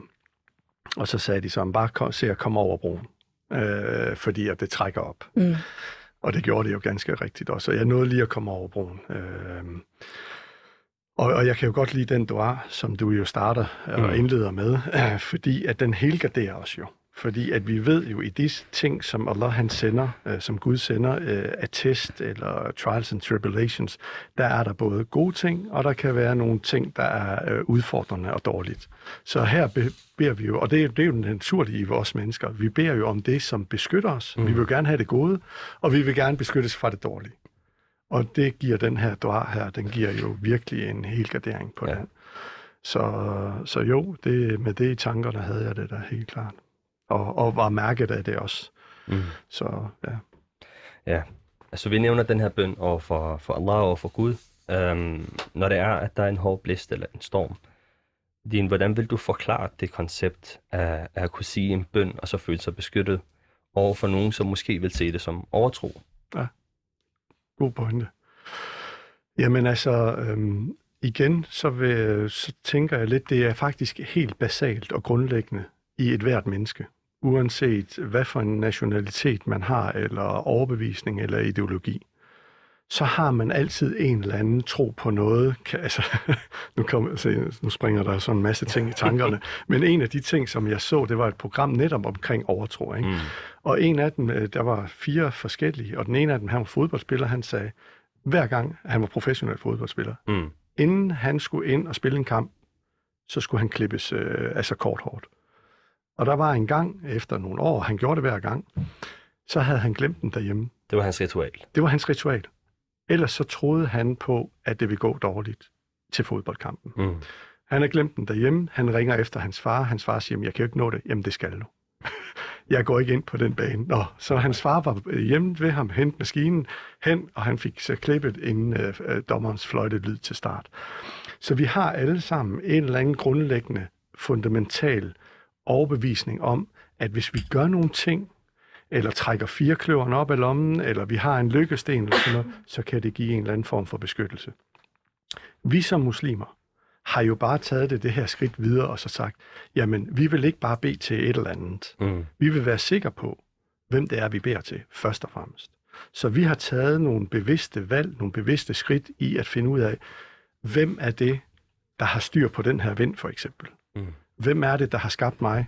Og så sagde de så, bare kom, se at komme over broen, øh, fordi at det trækker op. Mm. Og det gjorde det jo ganske rigtigt også. Så jeg nåede lige at komme over broen. Øh, og, og jeg kan jo godt lide den dua, som du jo starter og Mm. indleder med, øh, fordi at den helgarderer os jo. Fordi at vi ved jo i disse ting, som Allah han sender, øh, som Gud sender, øh, af test eller trials and tribulations, der er der både gode ting, og der kan være nogle ting, der er øh, udfordrende og dårligt. Så her be- beder vi jo, og det, er- det er jo den naturlige i vores mennesker, vi beder jo om det, som beskytter os. Mm. Vi vil gerne have det gode, og vi vil gerne beskyttes fra det dårlige. Og det giver den her dua her, den giver jo virkelig en hel gardering på Ja. ja. den. Så, så jo, det, med det i tankerne havde jeg det da helt klart. Og, og var mærket af det også. Mm. Så ja. Ja, altså vi nævner den her bøn over for, for Allah og for Gud, øhm, når det er, at der er en hård blæst eller en storm. Din, hvordan vil du forklare det koncept af, af at kunne sige en bøn og så føle sig beskyttet over for nogen, som måske vil se det som overtro? God pointe. Jamen altså, øhm, igen, så, vil, så tænker jeg lidt, det er faktisk helt basalt og grundlæggende i et hvert menneske. Uanset hvad for en nationalitet man har, eller overbevisning eller ideologi. så har man altid en eller anden tro på noget. Kan, altså, nu, kom, se, nu springer der sådan en masse ting i tankerne. Men en af de ting, som jeg så, det var et program netop omkring overtro. Ikke? Mm. Og en af dem, øh, der var fire forskellige, og den ene af dem, han var fodboldspiller, han sagde, hver gang han var professionel fodboldspiller, mm. inden han skulle ind og spille en kamp, så skulle han klippes øh, altså kort hårdt. Og der var en gang, efter nogle år, han gjorde det hver gang, så havde han glemt den derhjemme. Det var hans ritual. Det var hans ritual. Ellers så troede han på, at det ville gå dårligt til fodboldkampen. Mm. Han har glemt den derhjemme. Han ringer efter hans far. Hans far siger, jeg kan jo ikke nå det. Jamen, det skal du. jeg går ikke ind på den bane. Nå, så hans far var hjemme ved ham, hente maskinen hen, og han fik så klippet inden øh, øh dommerens fløjte lyd til start. Så vi har alle sammen en eller anden grundlæggende, fundamental overbevisning om, at hvis vi gør nogle ting, eller trækker firekløveren op af lommen, eller vi har en lykkesten, eller sådan noget, så kan det give en eller anden form for beskyttelse. Vi som muslimer har jo bare taget det det her skridt videre og så sagt, jamen, vi vil ikke bare bede til et eller andet. Mm. Vi vil være sikre på, hvem det er, vi beder til, først og fremmest. Så vi har taget nogle bevidste valg, nogle bevidste skridt i at finde ud af, hvem er det, der har styr på den her vind, for eksempel. Mm. Hvem er det, der har skabt mig?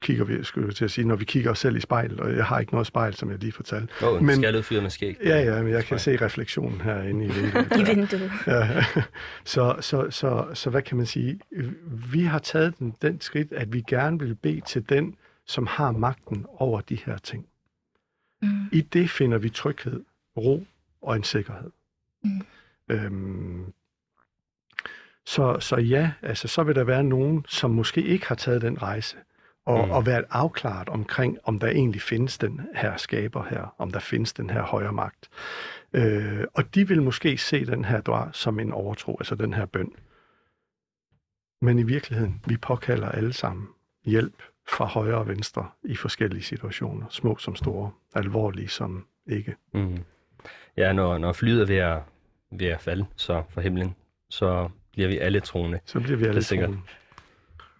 kigger vi, skulle jeg til at sige, når vi kigger os selv i spejl, og jeg har ikke noget spejl, som jeg lige fortalte. Åh, oh, en men, fyr med skæg. Ja, ja, men jeg kan se refleksionen herinde i vinduet. I vinduet. Ja. Så, så, så, så hvad kan man sige? Vi har taget den, den skridt, at vi gerne vil bede til den, som har magten over de her ting. Mm. I det finder vi tryghed, ro og en sikkerhed. Mm. Øhm, så, så ja, altså, så vil der være nogen, som måske ikke har taget den rejse, og, mm. og være afklaret omkring, om der egentlig findes den her skaber her, om der findes den her højre magt. Øh, og de vil måske se den her dua som en overtro, altså den her bøn. Men i virkeligheden, vi påkalder alle sammen hjælp fra højre og venstre i forskellige situationer, små som store, alvorlige som ikke. Mm. Ja, når, når flyet er ved at, ved at falde så for himlen, så bliver vi alle troende. Så bliver vi alle troende.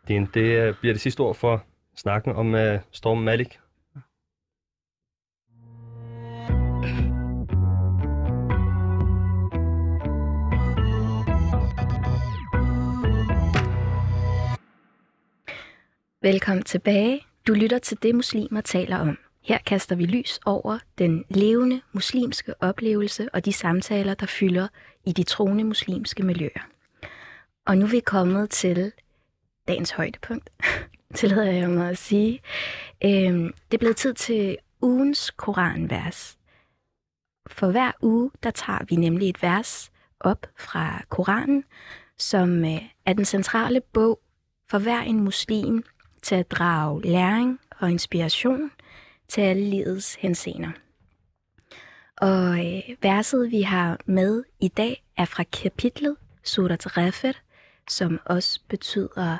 Det, det bliver det sidste ord for snakken om uh, Storm Malik. Velkommen tilbage. Du lytter til det, muslimer taler om. Her kaster vi lys over den levende muslimske oplevelse og de samtaler, der fylder i de troende muslimske miljøer. Og nu er vi kommet til dagens højdepunkt. tillader jeg mig at sige. Øhm, det er blevet tid til ugens koranvers. For hver uge, der tager vi nemlig et vers op fra Koranen, som øh, er den centrale bog for hver en muslim til at drage læring og inspiration til alle livets hensener. Og øh, verset, vi har med i dag, er fra kapitlet Surat Refer, som også betyder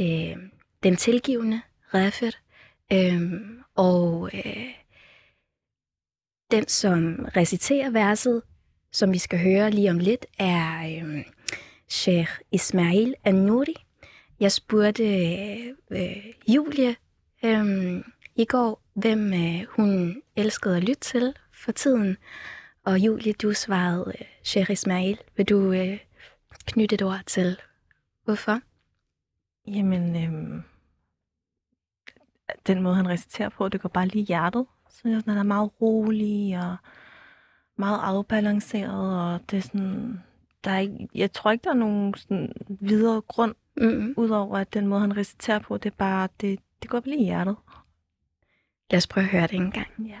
øh, den tilgivende Refet, øh, og øh, den, som reciterer verset, som vi skal høre lige om lidt, er øh, Sheikh Ismail An-Nuri. Jeg spurgte øh, Julie øh, i går, hvem øh, hun elskede at lytte til for tiden. Og Julie, du svarede øh, Sheikh Ismail. Vil du øh, knytte et ord til, hvorfor? Jamen, øh, den måde, han reciterer på, det går bare lige i hjertet. Så han er meget rolig og meget afbalanceret, og det er sådan, der er ikke, jeg tror ikke, der er nogen sådan videre grund, mm-hmm. udover at den måde, han reciterer på, det er bare, det, det går lige i hjertet. Lad os prøve at høre det en gang. Ja.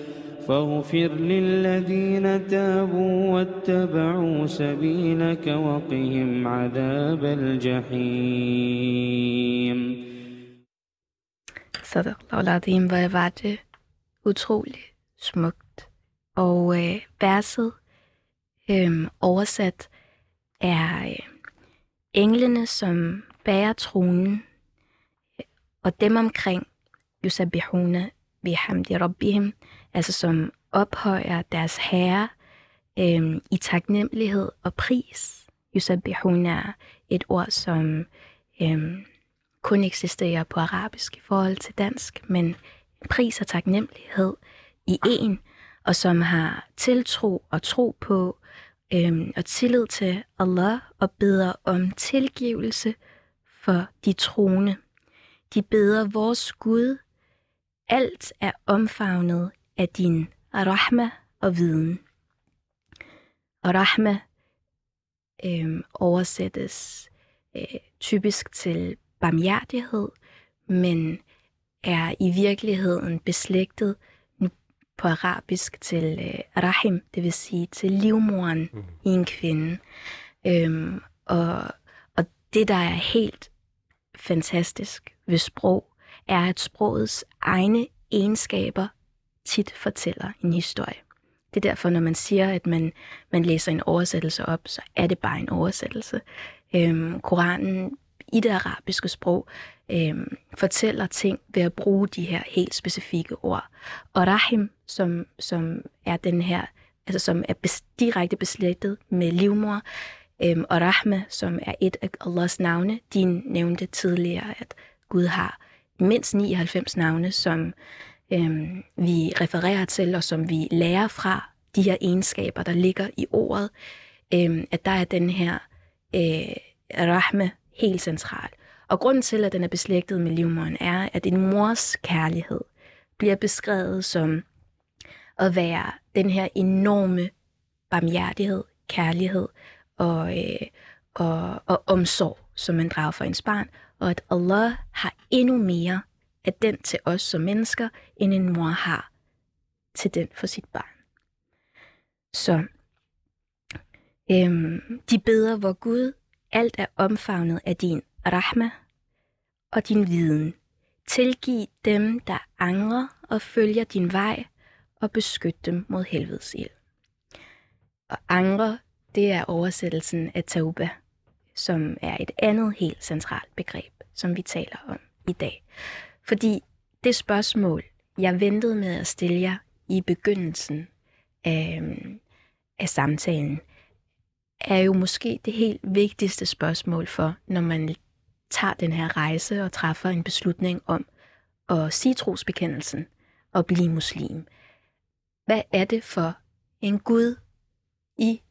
فاغفر للذين تابوا واتبعوا سبيلك وقهم عذاب الجحيم Sadaqallahu hvor var det utroligt smukt Og øh, verset øh, oversat er øh, englene, som bærer tronen, og dem omkring, yusabihuna bihamdi rabbihim, altså som ophøjer deres herre øh, i taknemmelighed og pris. Yusabihuna er et ord, som øh, kun eksisterer på arabisk i forhold til dansk, men pris og taknemmelighed i en, og som har tiltro og tro på øh, og tillid til Allah og beder om tilgivelse for de troende. De beder vores Gud, alt er omfavnet af din rahma og viden. Og rahma øhm, oversættes øh, typisk til barmhjertighed, men er i virkeligheden beslægtet på arabisk til øh, rahim, det vil sige til livmoren mm. i en kvinde. Øhm, og, og det, der er helt fantastisk ved sprog, er, at sprogets egne egenskaber tit fortæller en historie. Det er derfor, når man siger, at man, man læser en oversættelse op, så er det bare en oversættelse. Øhm, Koranen i det arabiske sprog øhm, fortæller ting ved at bruge de her helt specifikke ord. Og rahim, som, som er den her, altså som er bes, direkte beslægtet med livmor, øhm, og rahme, som er et af Allahs navne. De nævnte tidligere, at Gud har mindst 99 navne, som øh, vi refererer til, og som vi lærer fra de her egenskaber, der ligger i ordet, øh, at der er den her øh, rahme helt central. Og grunden til, at den er beslægtet med livmoderen, er, at en mors kærlighed bliver beskrevet som at være den her enorme barmhjertighed, kærlighed og, øh, og, og omsorg, som man drager for ens barn, og at Allah har endnu mere af den til os som mennesker, end en mor har til den for sit barn. Så øhm, de beder, hvor Gud alt er omfavnet af din rahma og din viden. Tilgiv dem, der angrer og følger din vej, og beskyt dem mod helvedes ild. Og angre, det er oversættelsen af tauba, som er et andet helt centralt begreb, som vi taler om i dag. Fordi det spørgsmål, jeg ventede med at stille jer i begyndelsen af, af samtalen, er jo måske det helt vigtigste spørgsmål for, når man tager den her rejse og træffer en beslutning om at sige trosbekendelsen og blive muslim. Hvad er det for en Gud, I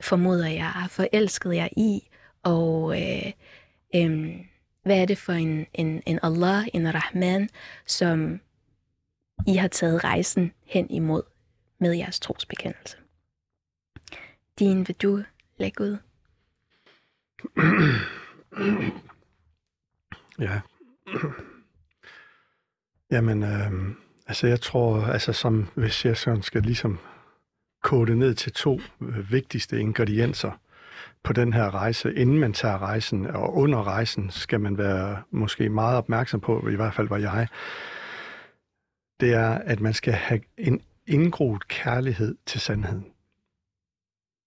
formoder jeg har forelsket jer i, og øh, øh, hvad er det for en, en, en Allah, en Rahman, som I har taget rejsen hen imod med jeres trosbekendelse? Din, vil du lægge ud? ja. Jamen, øh, altså jeg tror, altså som hvis jeg sådan skal ligesom kode ned til to øh, vigtigste ingredienser på den her rejse, inden man tager rejsen, og under rejsen skal man være måske meget opmærksom på, i hvert fald var jeg, det er, at man skal have en indgroet kærlighed til sandheden.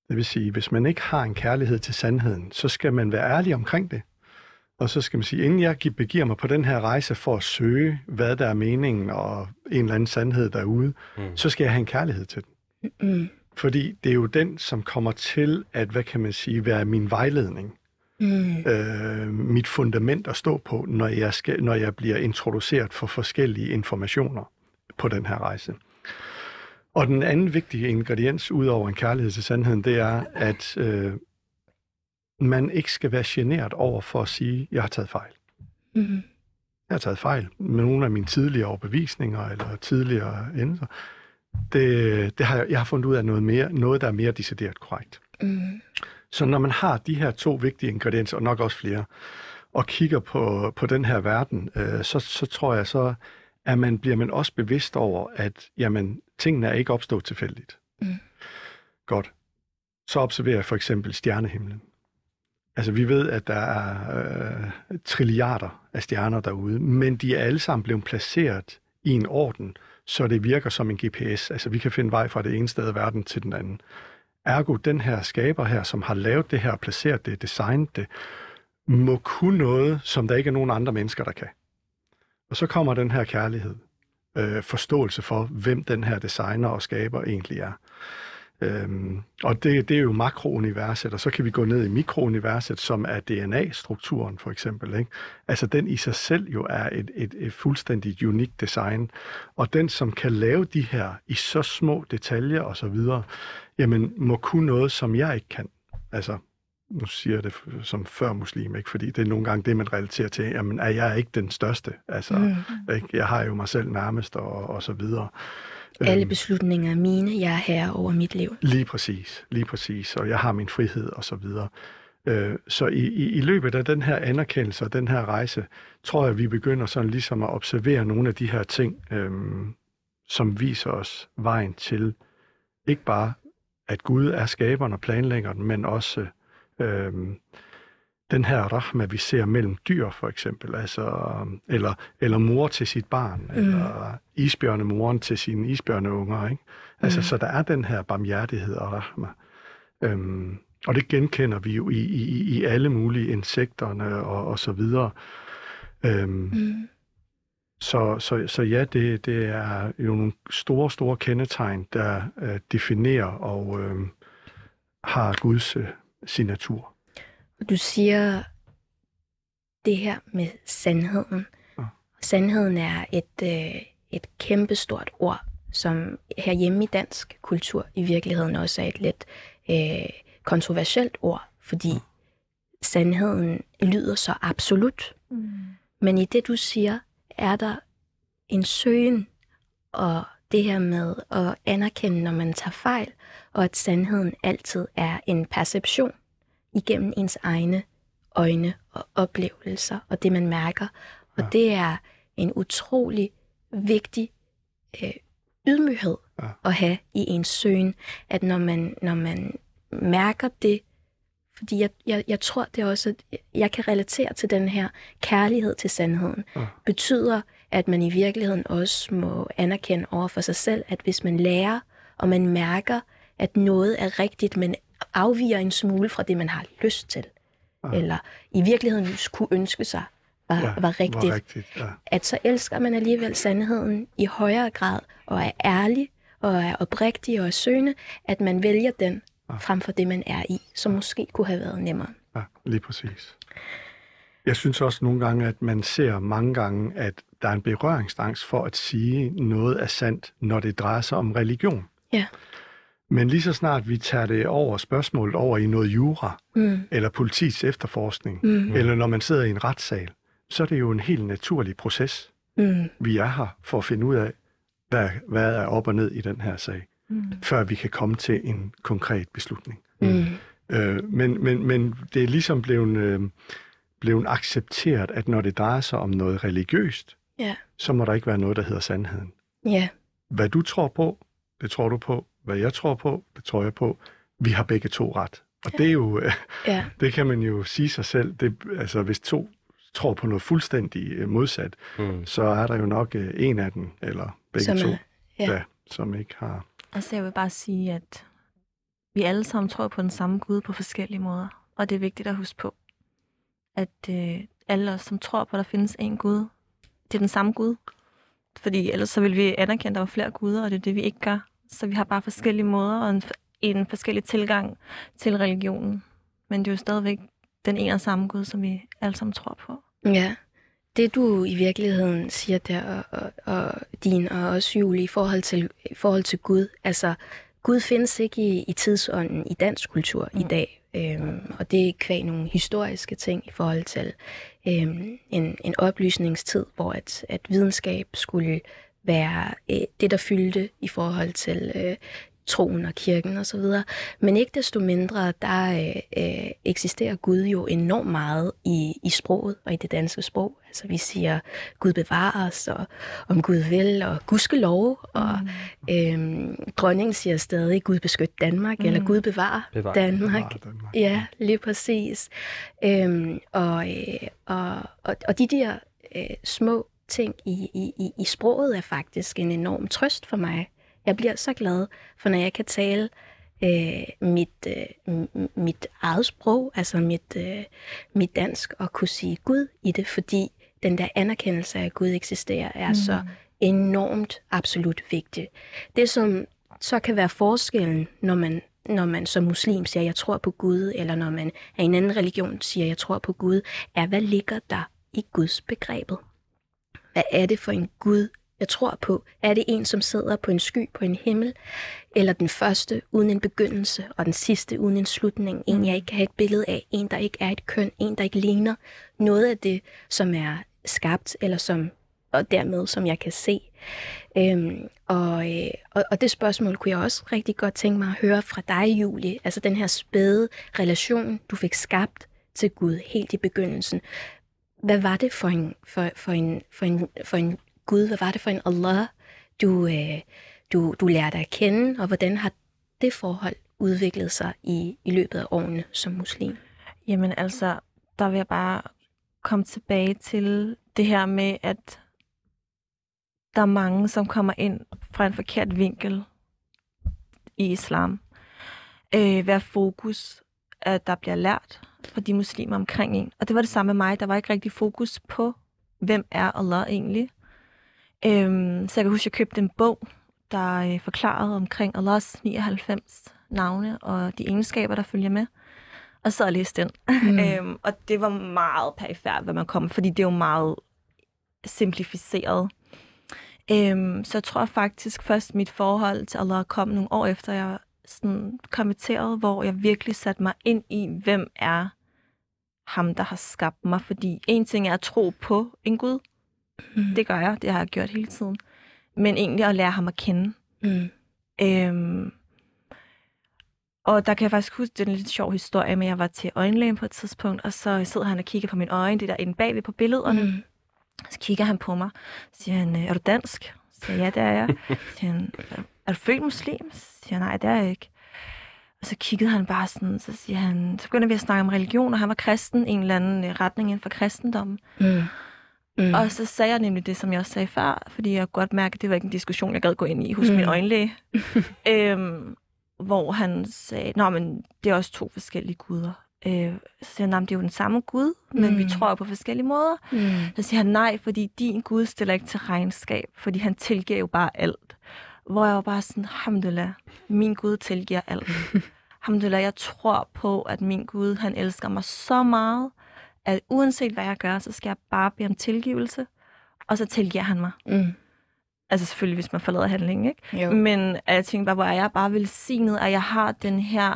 Det vil sige, hvis man ikke har en kærlighed til sandheden, så skal man være ærlig omkring det. Og så skal man sige, inden jeg begiver mig på den her rejse for at søge, hvad der er meningen og en eller anden sandhed derude, mm. så skal jeg have en kærlighed til den. Mm. Fordi det er jo den, som kommer til at, hvad kan man sige, være min vejledning. Mm. Øh, mit fundament at stå på, når jeg, skal, når jeg bliver introduceret for forskellige informationer på den her rejse. Og den anden vigtige ingrediens, ud over en kærlighed til sandheden, det er, at øh, man ikke skal være generet over for at sige, jeg har taget fejl. Mm-hmm. Jeg har taget fejl med nogle af mine tidligere overbevisninger eller tidligere endelser. Det, det har, jeg har fundet ud af noget, mere, noget der er mere decideret korrekt. Mm. Så når man har de her to vigtige ingredienser, og nok også flere, og kigger på, på den her verden, øh, så, så tror jeg så, at man bliver man også bevidst over, at jamen, tingene er ikke opstået tilfældigt. Mm. Godt. Så observerer jeg for eksempel stjernehimlen. Altså, vi ved, at der er øh, trilliarder af stjerner derude, men de er alle sammen blevet placeret i en orden, så det virker som en GPS. Altså vi kan finde vej fra det ene sted i verden til den anden. Ergo, den her skaber her, som har lavet det her, placeret det, designet det, må kunne noget, som der ikke er nogen andre mennesker, der kan. Og så kommer den her kærlighed, øh, forståelse for, hvem den her designer og skaber egentlig er. Øhm, og det, det er jo makrouniverset, og så kan vi gå ned i mikrouniverset, som er DNA-strukturen for eksempel. Ikke? Altså den i sig selv jo er et, et, et fuldstændigt unikt design, og den som kan lave de her i så små detaljer og så videre, jamen må kunne noget, som jeg ikke kan. Altså nu siger jeg det som før muslim, ikke? fordi det er nogle gange det, man relaterer til, jamen er jeg ikke den største? Altså, mm. ikke? Jeg har jo mig selv nærmest og, og så videre. Alle øhm, beslutninger er mine, jeg er herre over mit liv. Lige præcis, lige præcis, og jeg har min frihed og så videre. Øh, så i, i, i løbet af den her anerkendelse og den her rejse, tror jeg, at vi begynder sådan ligesom at observere nogle af de her ting, øhm, som viser os vejen til ikke bare, at Gud er skaberen og planlæggeren, men også øhm, den her rahma, vi ser mellem dyr, for eksempel, altså, eller, eller mor til sit barn, mm. eller isbjørnemoren til sine isbjørneunger, ikke? Altså, mm. så der er den her barmhjertighed og rahma. Øhm, og det genkender vi jo i, i, i alle mulige insekterne og, og så videre. Øhm, mm. så, så, så ja, det, det er jo nogle store, store kendetegn, der øh, definerer og øh, har Guds øh, signatur. Og du siger det her med sandheden. Ja. Sandheden er et, øh, et kæmpestort ord, som herhjemme i dansk kultur i virkeligheden også er et lidt øh, kontroversielt ord, fordi ja. sandheden lyder så absolut. Mm. Men i det, du siger, er der en søgen og det her med at anerkende, når man tager fejl, og at sandheden altid er en perception igennem ens egne øjne og oplevelser og det, man mærker. Og ja. det er en utrolig vigtig øh, ydmyghed ja. at have i ens søgen, at når man, når man mærker det, fordi jeg, jeg, jeg tror det også, at jeg kan relatere til den her kærlighed til sandheden, ja. betyder, at man i virkeligheden også må anerkende over for sig selv, at hvis man lærer, og man mærker, at noget er rigtigt, men afviger en smule fra det, man har lyst til, ja. eller i virkeligheden kunne ønske sig, var, ja, var rigtigt, var rigtigt ja. at så elsker man alligevel sandheden i højere grad, og er ærlig, og er oprigtig og er søgende, at man vælger den ja. frem for det, man er i, som måske kunne have været nemmere. Ja, lige præcis. Jeg synes også nogle gange, at man ser mange gange, at der er en berøringsangst for at sige noget er sandt, når det drejer sig om religion. Ja. Men lige så snart vi tager det over spørgsmålet over i noget jura, mm. eller politiets efterforskning, mm. eller når man sidder i en retssal, så er det jo en helt naturlig proces. Mm. Vi er her for at finde ud af, hvad, hvad er op og ned i den her sag, mm. før vi kan komme til en konkret beslutning. Mm. Øh, men, men, men det er ligesom blevet, øh, blevet accepteret, at når det drejer sig om noget religiøst, yeah. så må der ikke være noget, der hedder sandheden. Yeah. Hvad du tror på, det tror du på hvad jeg tror på, det tror jeg på. Vi har begge to ret. Og ja. det er jo, ja. det kan man jo sige sig selv. Det, altså, hvis to tror på noget fuldstændig øh, modsat, mm. så er der jo nok øh, en af dem, eller begge som to, er, ja. Ja, som ikke har... Altså, jeg vil bare sige, at vi alle sammen tror på den samme Gud på forskellige måder. Og det er vigtigt at huske på, at øh, alle os, som tror på, at der findes en Gud, det er den samme Gud. Fordi ellers så vil vi anerkende, at der var flere guder, og det er det, vi ikke gør. Så vi har bare forskellige måder og en, en forskellig tilgang til religionen. Men det er jo stadigvæk den ene og samme Gud, som vi alle sammen tror på. Ja, det du i virkeligheden siger der, og, og, og din og også Julie, i forhold til, i forhold til Gud, altså Gud findes ikke i, i tidsånden i dansk kultur mm. i dag. Øhm, og det er kvæg nogle historiske ting i forhold til øhm, en, en oplysningstid, hvor at, at videnskab skulle være øh, det, der fyldte i forhold til øh, troen og kirken osv. Men ikke desto mindre, der øh, øh, eksisterer Gud jo enormt meget i, i sproget og i det danske sprog. Altså vi siger, Gud bevarer os, og om Gud vil, og Gud skal lov, og mm. øh, dronningen siger stadig, Gud beskyt Danmark, mm. eller Gud bevarer Bevar, Danmark. Bevar Danmark. Ja, lige præcis. Øh, og, øh, og, og, og de der øh, små ting i, i, i, i sproget er faktisk en enorm trøst for mig. Jeg bliver så glad, for når jeg kan tale øh, mit, øh, mit eget sprog, altså mit, øh, mit dansk, og kunne sige Gud i det, fordi den der anerkendelse af, at Gud eksisterer, er mm. så enormt absolut vigtig. Det, som så kan være forskellen, når man, når man som muslim siger, jeg tror på Gud, eller når man af en anden religion siger, jeg tror på Gud, er, hvad ligger der i Guds begrebet? Hvad er det for en Gud, jeg tror på? Er det en, som sidder på en sky på en himmel? Eller den første uden en begyndelse, og den sidste uden en slutning? En, jeg ikke kan have et billede af. En, der ikke er et køn. En, der ikke ligner noget af det, som er skabt, eller som og dermed som jeg kan se. Øhm, og, øh, og, og det spørgsmål kunne jeg også rigtig godt tænke mig at høre fra dig, Julie. Altså den her spæde relation, du fik skabt til Gud helt i begyndelsen. Hvad var det for en, for, for en, for en, for en Gud? Hvad var det for en Allah, du, øh, du, du lærte at kende? Og hvordan har det forhold udviklet sig i, i løbet af årene som muslim? Jamen altså, der vil jeg bare komme tilbage til det her med, at der er mange, som kommer ind fra en forkert vinkel i islam. Øh, hvad fokus, at der bliver lært fra de muslimer omkring en. Og det var det samme med mig. Der var ikke rigtig fokus på, hvem er Allah egentlig. Øhm, så jeg kan huske, at jeg købte en bog, der øh, forklarede omkring Allahs 99 navne og de egenskaber, der følger med. Og så læste den. Mm. øhm, og det var meget perifært, hvad man kom, fordi det er jo meget simplificeret. Øhm, så jeg tror faktisk først, mit forhold til Allah kom nogle år efter, jeg sådan konverterede, hvor jeg virkelig satte mig ind i, hvem er ham, der har skabt mig. Fordi en ting er at tro på en Gud. Mm. Det gør jeg, det har jeg gjort hele tiden. Men egentlig at lære ham at kende. Mm. Øhm, og der kan jeg faktisk huske, det er en lidt sjov historie, men jeg var til øjenlægen på et tidspunkt, og så sidder han og kigger på min øjne, det der inde bagved på billederne. Mm. Så kigger han på mig, siger han, er du dansk? Så siger ja, det er jeg. Så siger han, er du født muslim? Siger nej, det er jeg ikke. Og så kiggede han bare sådan, så siger han, så begynder vi at snakke om religion, og han var kristen, en eller anden øh, retning inden for kristendommen. Mm. Mm. Og så sagde jeg nemlig det, som jeg også sagde før, fordi jeg godt mærke, at det var ikke en diskussion, jeg gad gå ind i hos mm. min øjenlæge. øhm, hvor han sagde, Nå, men det er også to forskellige guder. Øh, så siger han, det er jo den samme Gud, men mm. vi tror på forskellige måder. Mm. Så siger han, nej, fordi din Gud stiller ikke til regnskab, fordi han tilgiver jo bare alt. Hvor jeg var bare sådan, alhamdulillah, min Gud tilgiver alt. alhamdulillah, jeg tror på, at min Gud, han elsker mig så meget, at uanset hvad jeg gør, så skal jeg bare bede om tilgivelse, og så tilgiver han mig. Mm. Altså selvfølgelig, hvis man forlader handlingen, ikke? Jo. Men jeg tænkte bare, hvor jeg bare velsignet, at jeg har den her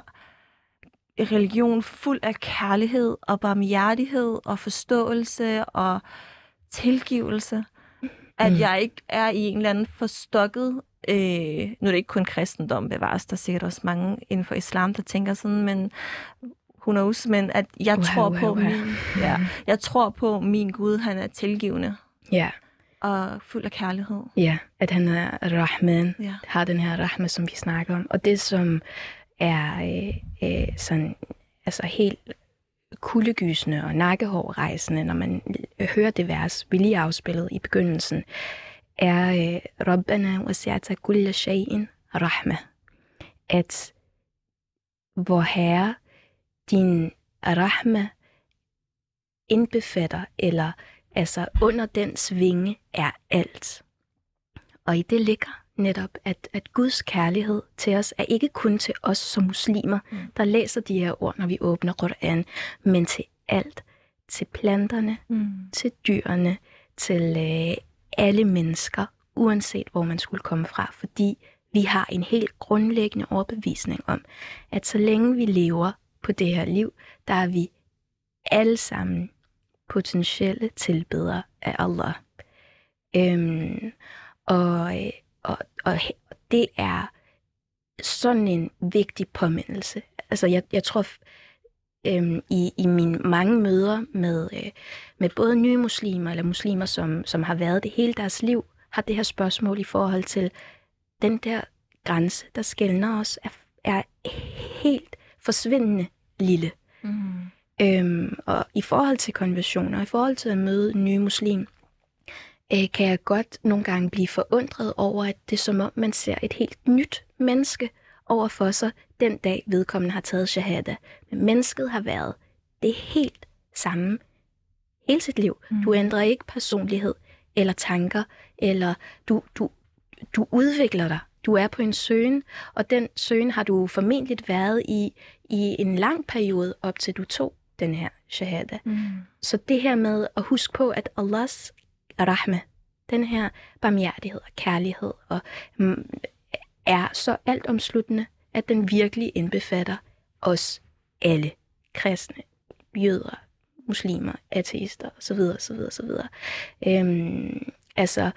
religion fuld af kærlighed og barmhjertighed og forståelse og tilgivelse. At mm. jeg ikke er i en eller anden forstokket... Øh, nu er det ikke kun kristendom bevares, der er sikkert også mange inden for islam, der tænker sådan, men who knows, men at jeg wow, tror på wow, wow. min, ja, jeg tror på min Gud, han er tilgivende. Ja. Og fuld af kærlighed. Ja, at han er Rahman, ja. har den her Rahman, som vi snakker om. Og det, som er øh, øh, sådan, altså helt kuldegysende og nakkehårrejsende, når man hører det vers, vi lige afspillet i begyndelsen, er øh, Rabbana wasi'ata kulla shay'in rahma. At hvor Herre, din rahma indbefatter, eller altså under den svinge er alt. Og i det ligger netop, at, at Guds kærlighed til os er ikke kun til os som muslimer, mm. der læser de her ord, når vi åbner Quran, men til alt. Til planterne, mm. til dyrene, til øh, alle mennesker, uanset hvor man skulle komme fra, fordi vi har en helt grundlæggende overbevisning om, at så længe vi lever på det her liv, der er vi alle sammen potentielle tilbedere af Allah. Øhm, og, og, og det er sådan en vigtig påmindelse. Altså, jeg, jeg tror, øhm, i, i mine mange møder med, øh, med både nye muslimer, eller muslimer, som, som har været det hele deres liv, har det her spørgsmål i forhold til den der grænse, der skældner os, er, er helt forsvindende lille. Mm. Øhm, og i forhold til konversioner, i forhold til at møde nye muslim, øh, kan jeg godt nogle gange blive forundret over, at det er som om, man ser et helt nyt menneske over for sig, den dag vedkommende har taget shahada. Men mennesket har været det helt samme hele sit liv. Mm. Du ændrer ikke personlighed eller tanker, eller du, du, du udvikler dig. Du er på en søgen, og den søgen har du formentlig været i i en lang periode, op til du tog den her shahada. Mm. Så det her med at huske på, at Allahs rahme, den her barmhjertighed og kærlighed, og, mm, er så altomsluttende, at den virkelig indbefatter os alle, kristne, jøder, muslimer, ateister osv. osv. osv. Øhm, altså,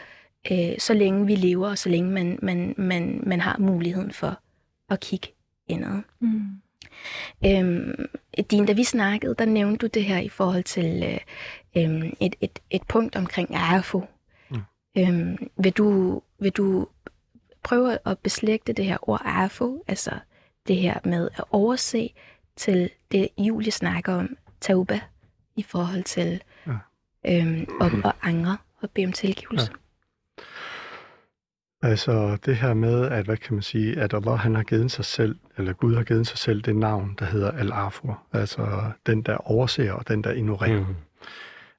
øh, så længe vi lever, og så længe man, man, man, man har muligheden for at kigge indad. Mm. Øhm, Din, da vi snakkede, der nævnte du det her i forhold til øh, øhm, et, et, et punkt omkring AFO. Mm. Øhm, vil, du, vil du prøve at beslægte det her ord AFO, altså det her med at overse til det, Julie snakker om, tauba, i forhold til ja. øhm, og, og angre og bede om tilgivelse? Ja. Altså det her med, at hvad kan man sige, at Allah han har givet sig selv, eller Gud har givet sig selv det navn, der hedder Al-Afur, altså den, der overser og den, der ignorerer.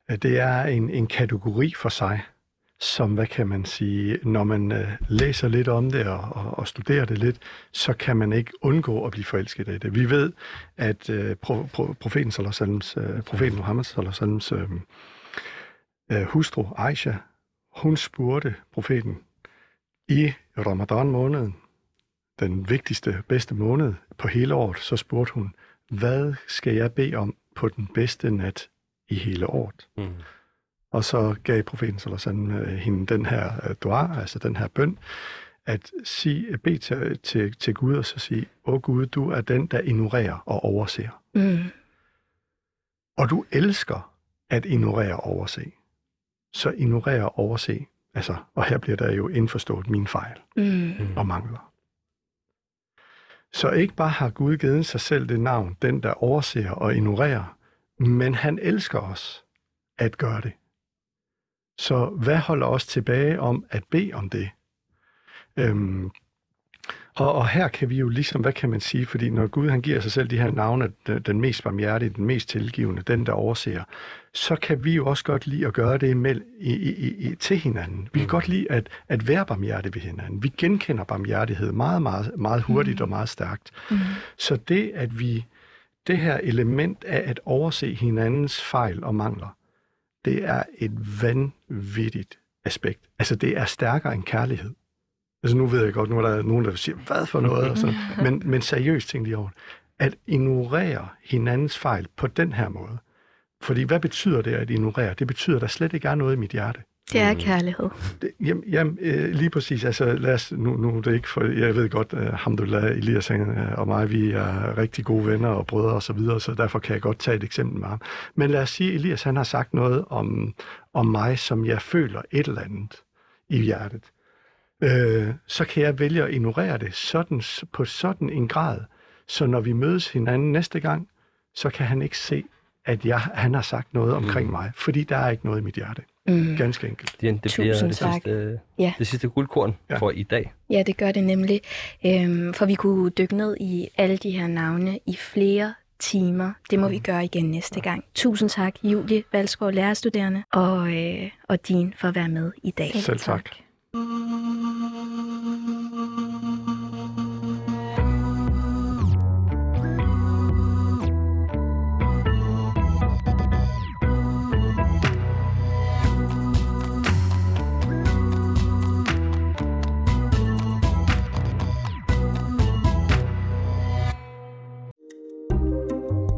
Mm. Det er en, en kategori for sig, som, hvad kan man sige, når man øh, læser lidt om det og, og, og studerer det lidt, så kan man ikke undgå at blive forelsket af det. Vi ved, at øh, pro, pro, profeten, Salams, øh, profeten Muhammad Salams, øh, øh, hustru Aisha, hun spurgte profeten i Ramadan måneden, den vigtigste, bedste måned på hele året, så spurgte hun, hvad skal jeg bede om på den bedste nat i hele året? Mm. Og så gav profeten sådan, uh, hende den her uh, dua, altså den her bøn, at sige, bede til, til, til Gud og så sige, åh Gud, du er den, der ignorerer og overser. Mm. Og du elsker at ignorere og overse. Så ignorere og overse. Altså, og her bliver der jo indforstået min fejl mm. og mangler. Så ikke bare har Gud givet sig selv det navn, den der overser og ignorerer, men han elsker os at gøre det. Så hvad holder os tilbage om at bede om det? Øhm, og, og her kan vi jo ligesom, hvad kan man sige, fordi når Gud han giver sig selv de her navne, den, mest barmhjertige, den mest tilgivende, den der overser, så kan vi jo også godt lide at gøre det med, i, i, i, til hinanden. Vi kan mm. godt lide at, at være barmhjertige ved hinanden. Vi genkender barmhjertighed meget, meget, meget hurtigt mm. og meget stærkt. Mm. Så det, at vi, det her element af at overse hinandens fejl og mangler, det er et vanvittigt aspekt. Altså, det er stærkere end kærlighed. Altså, nu ved jeg godt, nu er der nogen, der siger, hvad for noget? Og sådan. Men, men seriøst tænk lige over At ignorere hinandens fejl på den her måde. Fordi hvad betyder det at ignorere? Det betyder, at der slet ikke er noget i mit hjerte. Det er kærlighed. Det, jamen, jamen øh, lige præcis. Altså, lad os, nu, nu er det ikke for, jeg ved godt, uh, alhamdulillah, Elias uh, og mig, vi er rigtig gode venner og brødre og så videre, så derfor kan jeg godt tage et eksempel med ham. Men lad os sige, Elias han har sagt noget om, om mig, som jeg føler et eller andet i hjertet. Uh, så kan jeg vælge at ignorere det sådan, på sådan en grad, så når vi mødes hinanden næste gang, så kan han ikke se, at jeg, han har sagt noget omkring mm. mig, fordi der er ikke noget i mit hjerte. Mm. Ganske enkelt. Det, det bliver det sidste, ja. det sidste guldkorn ja. for i dag. Ja, det gør det nemlig. Øhm, for vi kunne dykke ned i alle de her navne i flere timer. Det må mm. vi gøre igen næste ja. gang. Tusind tak, Julie Valsgaard, lærerstuderende, og, øh, og din for at være med i dag. Selv tak. tak.